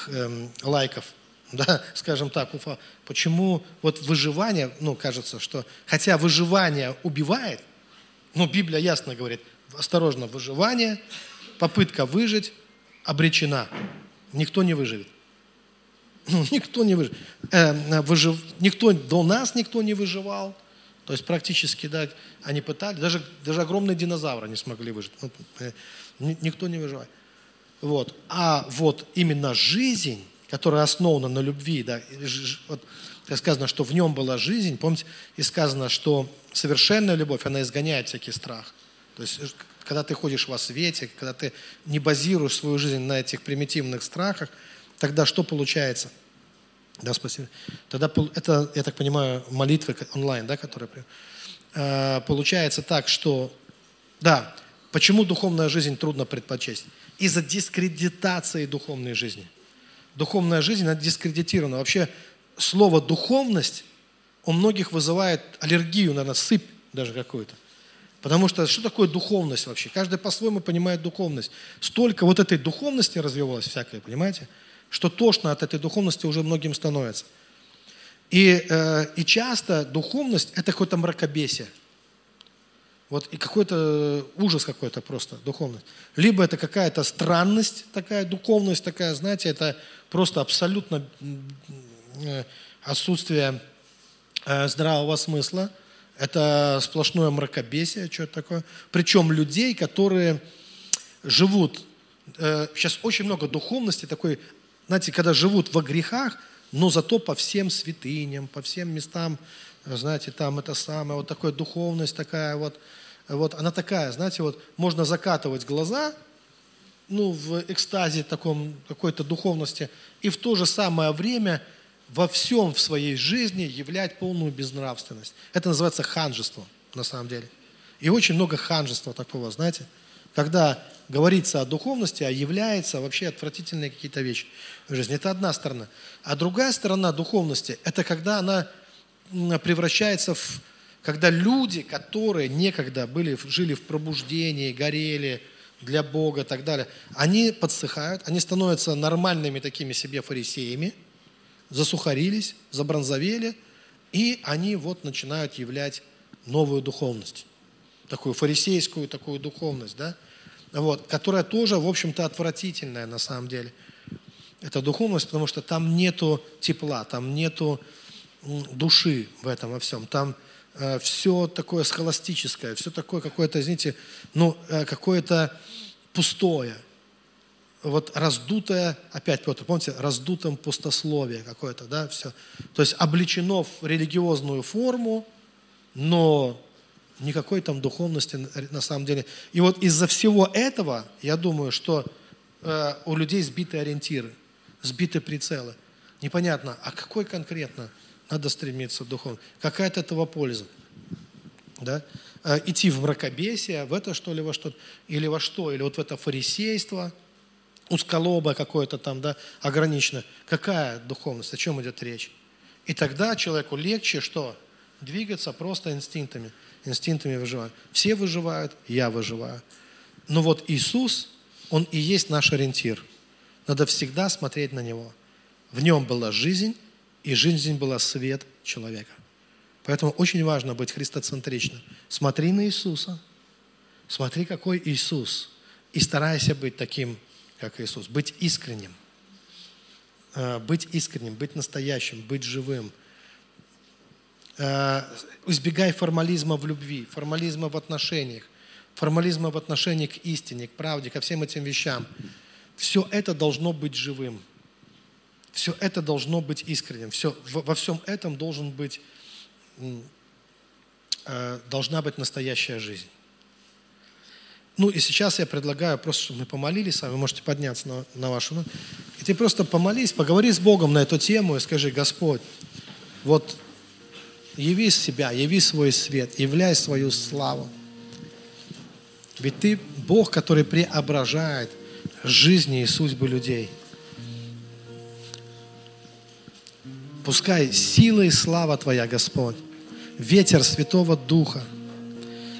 эм, лайков, да, скажем так. Уфа. Почему вот выживание, ну, кажется, что, хотя выживание убивает, ну, Библия ясно говорит, осторожно, выживание, попытка выжить обречена. Никто не выживет. Ну, никто не выживет. Э, выжив... Никто, до нас никто не выживал. То есть практически, да, они пытались, даже, даже огромные динозавры не смогли выжить. Ну, э, никто не выживает. Вот. А вот именно жизнь, которая основана на любви, да, вот, сказано, что в нем была жизнь, помните, и сказано, что совершенная любовь, она изгоняет всякий страх. То есть, когда ты ходишь во свете, когда ты не базируешь свою жизнь на этих примитивных страхах, тогда что получается – да, спасибо. Тогда это, я так понимаю, молитвы онлайн, да, которые... Э, получается так, что... Да, почему духовная жизнь трудно предпочесть? Из-за дискредитации духовной жизни. Духовная жизнь, она дискредитирована. Вообще, слово «духовность» у многих вызывает аллергию, наверное, сыпь даже какую-то. Потому что что такое духовность вообще? Каждый по-своему понимает духовность. Столько вот этой духовности развивалось всякое, понимаете? Что тошно от этой духовности уже многим становится. И, э, и часто духовность – это какое-то мракобесие. Вот, и какой-то ужас какой-то просто, духовность. Либо это какая-то странность такая, духовность такая, знаете, это просто абсолютно э, отсутствие э, здравого смысла. Это сплошное мракобесие, что-то такое. Причем людей, которые живут сейчас э, очень много духовности, такой знаете, когда живут во грехах, но зато по всем святыням, по всем местам, знаете, там это самое, вот такая духовность такая вот, вот она такая, знаете, вот можно закатывать глаза, ну, в экстазе таком, какой-то духовности, и в то же самое время во всем в своей жизни являть полную безнравственность. Это называется ханжество, на самом деле. И очень много ханжества такого, знаете, когда говорится о духовности, а является вообще отвратительные какие-то вещи в жизни. Это одна сторона. А другая сторона духовности – это когда она превращается в... Когда люди, которые некогда были, жили в пробуждении, горели для Бога и так далее, они подсыхают, они становятся нормальными такими себе фарисеями, засухарились, забронзовели, и они вот начинают являть новую духовность. Такую фарисейскую такую духовность, да? Вот, которая тоже, в общем-то, отвратительная на самом деле. Это духовность, потому что там нету тепла, там нету души в этом во всем. Там э, все такое схоластическое, все такое какое-то, извините, ну, э, какое-то пустое. Вот раздутое, опять Петр, помните, раздутым пустословие какое-то, да, все. То есть обличено в религиозную форму, но никакой там духовности на самом деле. И вот из-за всего этого, я думаю, что э, у людей сбиты ориентиры, сбиты прицелы. Непонятно, а какой конкретно надо стремиться духовно? Какая от этого польза? Да? Э, идти в мракобесие, в это что ли, во что или во что, или вот в это фарисейство, узколобое какое-то там, да, ограничено. Какая духовность, о чем идет речь? И тогда человеку легче что? Двигаться просто инстинктами инстинктами выживают. Все выживают, я выживаю. Но вот Иисус, Он и есть наш ориентир. Надо всегда смотреть на Него. В Нем была жизнь, и жизнь была свет человека. Поэтому очень важно быть христоцентричным. Смотри на Иисуса, смотри, какой Иисус, и старайся быть таким, как Иисус, быть искренним. Э, быть искренним, быть настоящим, быть живым – избегай формализма в любви, формализма в отношениях, формализма в отношении к истине, к правде, ко всем этим вещам. Все это должно быть живым. Все это должно быть искренним. Все, во всем этом должен быть, э, должна быть настоящая жизнь. Ну и сейчас я предлагаю просто, чтобы мы помолились с вами, можете подняться на, на вашу. И ты просто помолись, поговори с Богом на эту тему и скажи, Господь, вот Яви себя, яви свой свет, являй свою славу. Ведь ты Бог, который преображает жизни и судьбы людей. Пускай сила и слава Твоя, Господь, ветер Святого Духа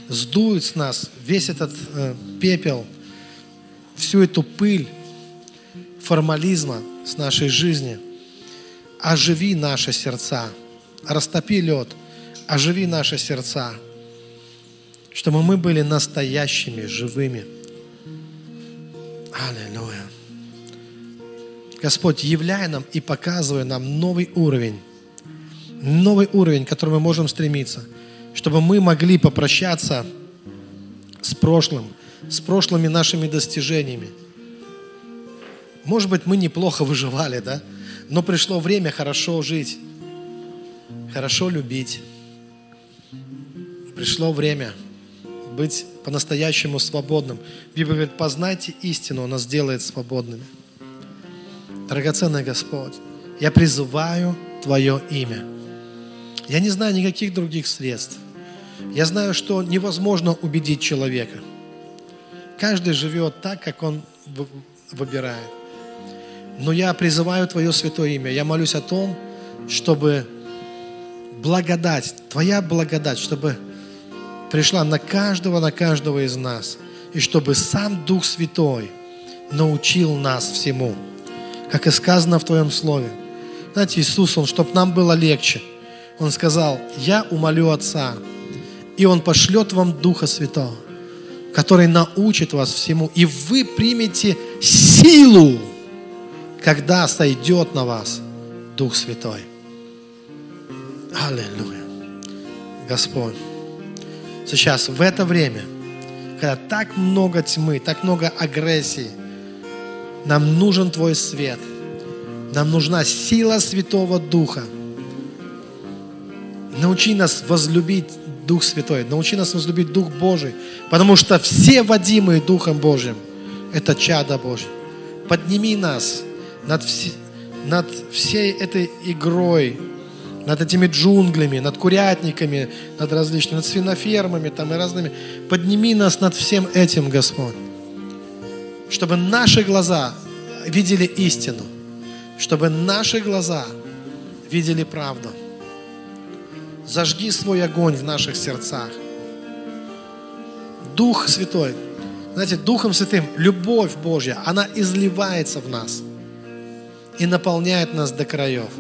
сдует с нас весь этот э, пепел, всю эту пыль формализма с нашей жизни. Оживи наши сердца – растопи лед, оживи наши сердца, чтобы мы были настоящими, живыми. Аллилуйя. Господь, являй нам и показывай нам новый уровень, новый уровень, к которому мы можем стремиться, чтобы мы могли попрощаться с прошлым, с прошлыми нашими достижениями. Может быть, мы неплохо выживали, да? Но пришло время хорошо жить хорошо любить. Пришло время быть по-настоящему свободным. Библия говорит, познайте истину, она сделает свободными. Драгоценный Господь, я призываю Твое имя. Я не знаю никаких других средств. Я знаю, что невозможно убедить человека. Каждый живет так, как он выбирает. Но я призываю Твое святое имя. Я молюсь о том, чтобы благодать, Твоя благодать, чтобы пришла на каждого, на каждого из нас. И чтобы сам Дух Святой научил нас всему. Как и сказано в Твоем Слове. Знаете, Иисус, Он, чтобы нам было легче, Он сказал, я умолю Отца, и Он пошлет вам Духа Святого, который научит вас всему, и вы примете силу, когда сойдет на вас Дух Святой. Аллилуйя. Господь, сейчас в это время, когда так много тьмы, так много агрессии, нам нужен Твой свет. Нам нужна сила Святого Духа. Научи нас возлюбить Дух Святой. Научи нас возлюбить Дух Божий. Потому что все водимые Духом Божьим – это чада Божье. Подними нас над, вс- над всей этой игрой, над этими джунглями, над курятниками, над различными, над свинофермами там и разными. Подними нас над всем этим, Господь. Чтобы наши глаза видели истину. Чтобы наши глаза видели правду. Зажги свой огонь в наших сердцах. Дух Святой. Знаете, Духом Святым любовь Божья, она изливается в нас и наполняет нас до краев.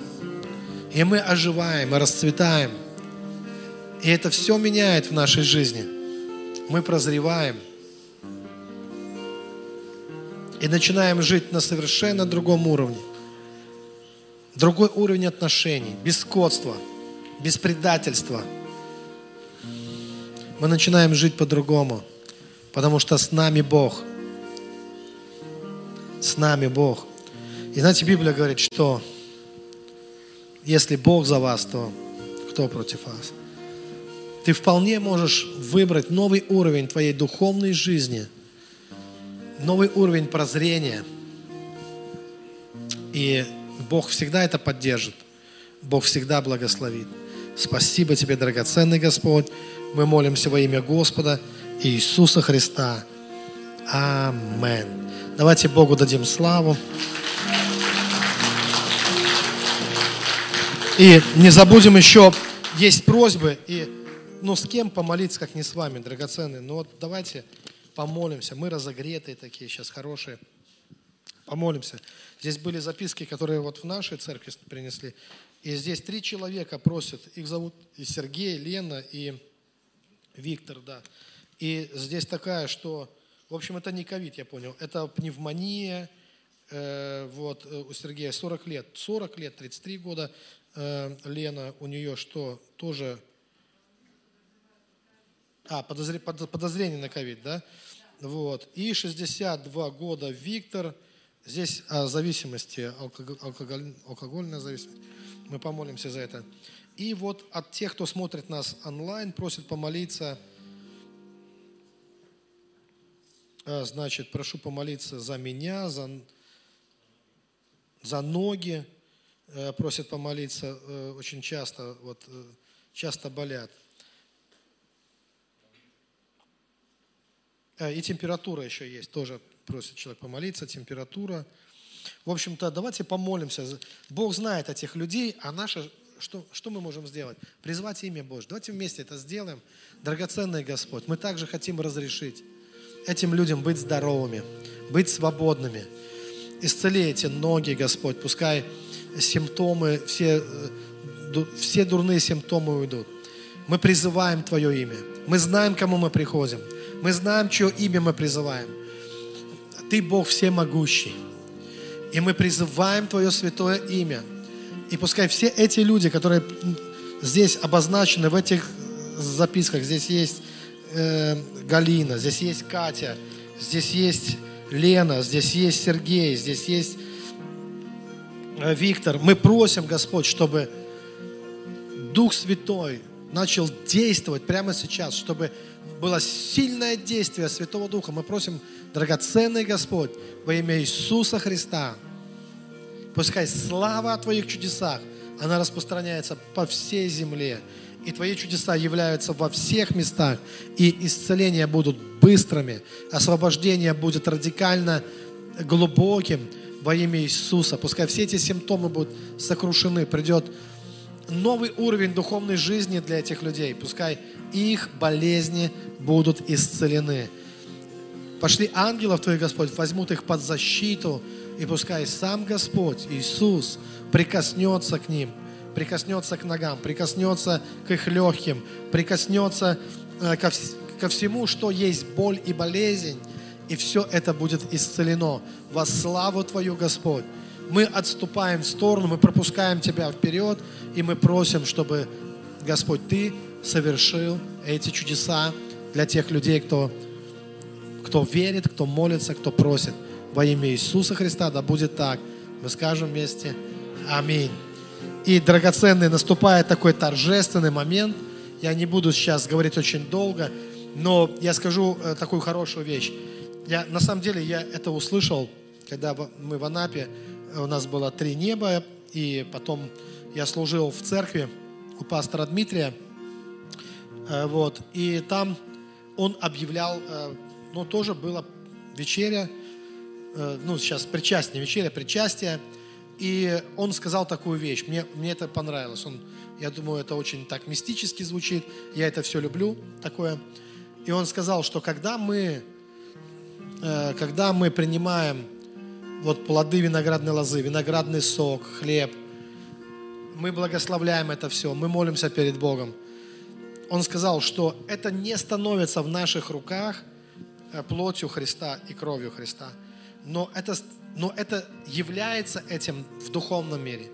И мы оживаем, мы расцветаем. И это все меняет в нашей жизни. Мы прозреваем. И начинаем жить на совершенно другом уровне. Другой уровень отношений, без скотства, без предательства. Мы начинаем жить по-другому, потому что с нами Бог. С нами Бог. И знаете, Библия говорит, что если Бог за вас, то кто против вас? Ты вполне можешь выбрать новый уровень твоей духовной жизни, новый уровень прозрения. И Бог всегда это поддержит. Бог всегда благословит. Спасибо тебе, драгоценный Господь. Мы молимся во имя Господа Иисуса Христа. Амен. Давайте Богу дадим славу. И не забудем еще, есть просьбы, и ну с кем помолиться, как не с вами, драгоценные. Ну вот давайте помолимся. Мы разогретые такие сейчас, хорошие. Помолимся. Здесь были записки, которые вот в нашей церкви принесли. И здесь три человека просят. Их зовут и Сергей, Лена и Виктор, да. И здесь такая, что, в общем, это не ковид, я понял. Это пневмония, э, вот э, у Сергея 40 лет. 40 лет, 33 года. Э, Лена, у нее что, тоже... А, подозр... под- подозрение на ковид, да? Вот. И 62 года Виктор. Здесь о зависимости, алкоголь, алкоголь- алкогольная зависимость. Мы помолимся за это. И вот от тех, кто смотрит нас онлайн, просит помолиться. А, Значит, прошу помолиться за меня, за, за ноги. Э, Просят помолиться э, очень часто, вот, э, часто болят. И температура еще есть, тоже просит человек помолиться, температура. В общем-то, давайте помолимся. Бог знает этих людей, а наше, что, что мы можем сделать? Призвать имя Божье. Давайте вместе это сделаем. Драгоценный Господь, мы также хотим разрешить этим людям быть здоровыми, быть свободными. Исцели эти ноги, Господь, пускай симптомы, все, э, все дурные симптомы уйдут. Мы призываем Твое имя. Мы знаем, кому мы приходим. Мы знаем, чье имя мы призываем. Ты Бог всемогущий. И мы призываем Твое святое имя. И пускай все эти люди, которые здесь обозначены в этих записках, здесь есть э, Галина, здесь есть Катя, здесь есть Лена, здесь есть Сергей, здесь есть Виктор. Мы просим, Господь, чтобы Дух Святой начал действовать прямо сейчас, чтобы было сильное действие Святого Духа. Мы просим, драгоценный Господь, во имя Иисуса Христа, пускай слава о Твоих чудесах, она распространяется по всей земле. И Твои чудеса являются во всех местах. И исцеления будут быстрыми. Освобождение будет радикально глубоким во имя Иисуса. Пускай все эти симптомы будут сокрушены. Придет новый уровень духовной жизни для этих людей. Пускай их болезни будут исцелены. Пошли ангелов Твоих, Господь, возьмут их под защиту, и пускай сам Господь, Иисус, прикоснется к ним, прикоснется к ногам, прикоснется к их легким, прикоснется э, ко, ко всему, что есть боль и болезнь, и все это будет исцелено во славу Твою, Господь. Мы отступаем в сторону, мы пропускаем Тебя вперед, и мы просим, чтобы, Господь, Ты совершил эти чудеса для тех людей, кто кто верит, кто молится, кто просит. Во имя Иисуса Христа, да будет так. Мы скажем вместе Аминь. И, драгоценный, наступает такой торжественный момент, Я не буду сейчас говорить очень долго, но я скажу э, такую хорошую вещь. Я, на самом деле я это услышал, когда мы в Анапе, у нас было три неба, и потом я служил в церкви у пастора Дмитрия, Э, вот, и там он объявлял, э, ну, тоже была вечеря, э, ну, сейчас причастие, вечеря, причастие, и он сказал такую вещь, мне, мне это понравилось, он, я думаю, это очень так мистически звучит, я это все люблю, такое, и он сказал, что когда мы, когда мы принимаем вот плоды виноградной лозы, виноградный сок, хлеб, мы благословляем это все, мы молимся перед Богом, он сказал, что это не становится в наших руках э, плотью Христа и кровью Христа, но это, но это является этим в духовном мире.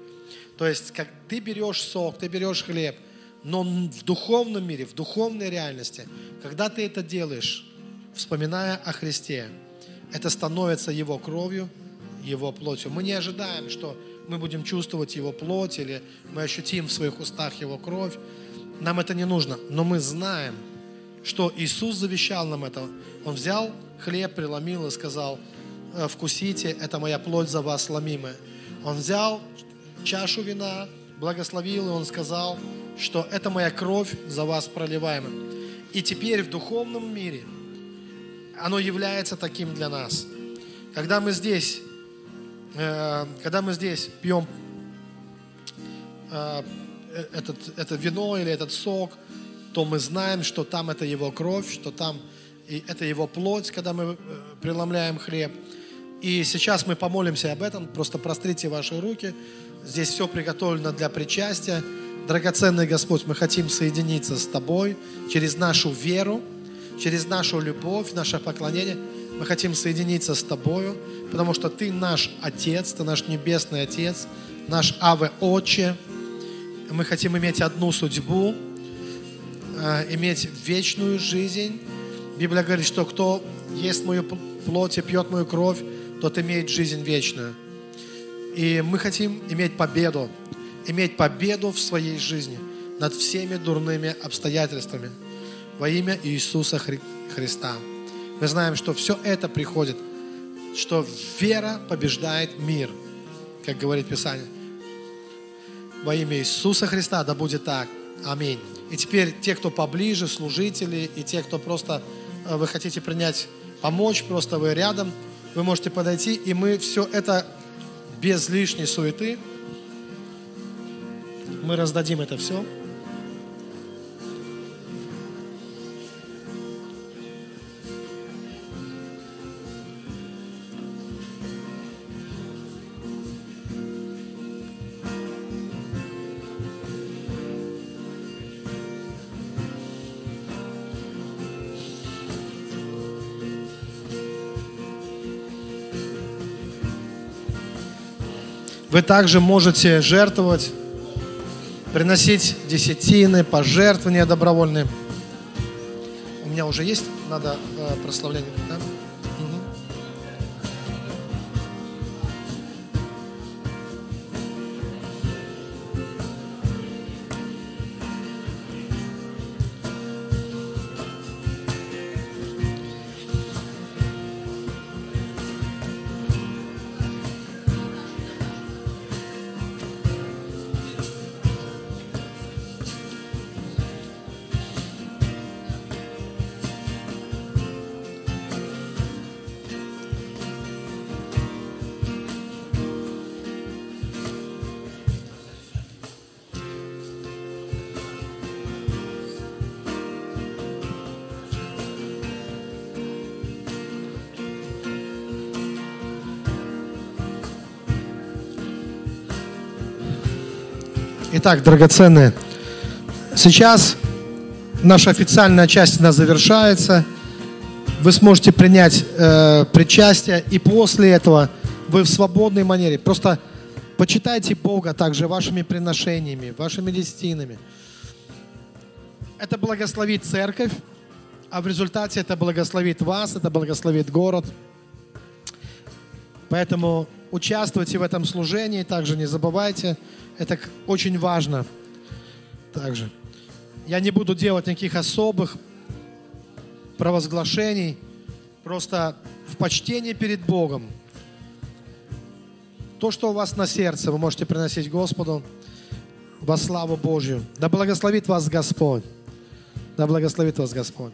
То есть, как ты берешь сок, ты берешь хлеб, но в духовном мире, в духовной реальности, когда ты это делаешь, вспоминая о Христе, это становится Его кровью, Его плотью. Мы не ожидаем, что мы будем чувствовать Его плоть или мы ощутим в своих устах Его кровь. Нам это не нужно, но мы знаем, что Иисус завещал нам это. Он взял хлеб, преломил и сказал, «Э, вкусите, это моя плоть за вас ломимая. Он взял чашу вина, благословил, и он сказал, что это моя кровь за вас проливаемая. И теперь в духовном мире оно является таким для нас. Когда мы здесь, э, когда мы здесь пьем э, этот, это вино или этот сок, то мы знаем, что там это его кровь, что там и это его плоть, когда мы э, преломляем хлеб. И сейчас мы помолимся об этом, просто прострите ваши руки. Здесь все приготовлено для причастия. Драгоценный Господь, мы хотим соединиться с Тобой через нашу веру, через нашу любовь, наше поклонение. Мы хотим соединиться с Тобою, потому что Ты наш Отец, Ты наш Небесный Отец, наш Аве Отче. Мы хотим иметь одну судьбу, э, иметь вечную жизнь. Библия говорит, что кто ест мою пл- плоть и пьет мою кровь, тот имеет жизнь вечную. И мы хотим иметь победу, иметь победу в своей жизни над всеми дурными обстоятельствами во имя Иисуса Хри- Христа. Мы знаем, что все это приходит, что вера побеждает мир, как говорит Писание. Во имя Иисуса Христа, да будет так. Аминь. И теперь те, кто поближе, служители, и те, кто просто э, вы хотите принять, помочь, просто вы рядом, вы можете подойти, и мы все это без лишней суеты, мы раздадим это все. Вы также можете жертвовать, приносить десятины, пожертвования добровольные. У меня уже есть, надо э, прославление, Итак, драгоценные, сейчас наша официальная часть она завершается. Вы сможете принять э, причастие, и после этого вы в свободной манере просто почитайте Бога также вашими приношениями, вашими десятинами. Это благословит церковь, а в результате это благословит вас, это благословит город. Поэтому участвуйте в этом служении, также не забывайте, это очень важно. Также. Я не буду делать никаких особых провозглашений. Просто в почтении перед Богом. То, что у вас на сердце, вы можете приносить Господу во славу Божью. Да благословит вас Господь. Да благословит вас Господь.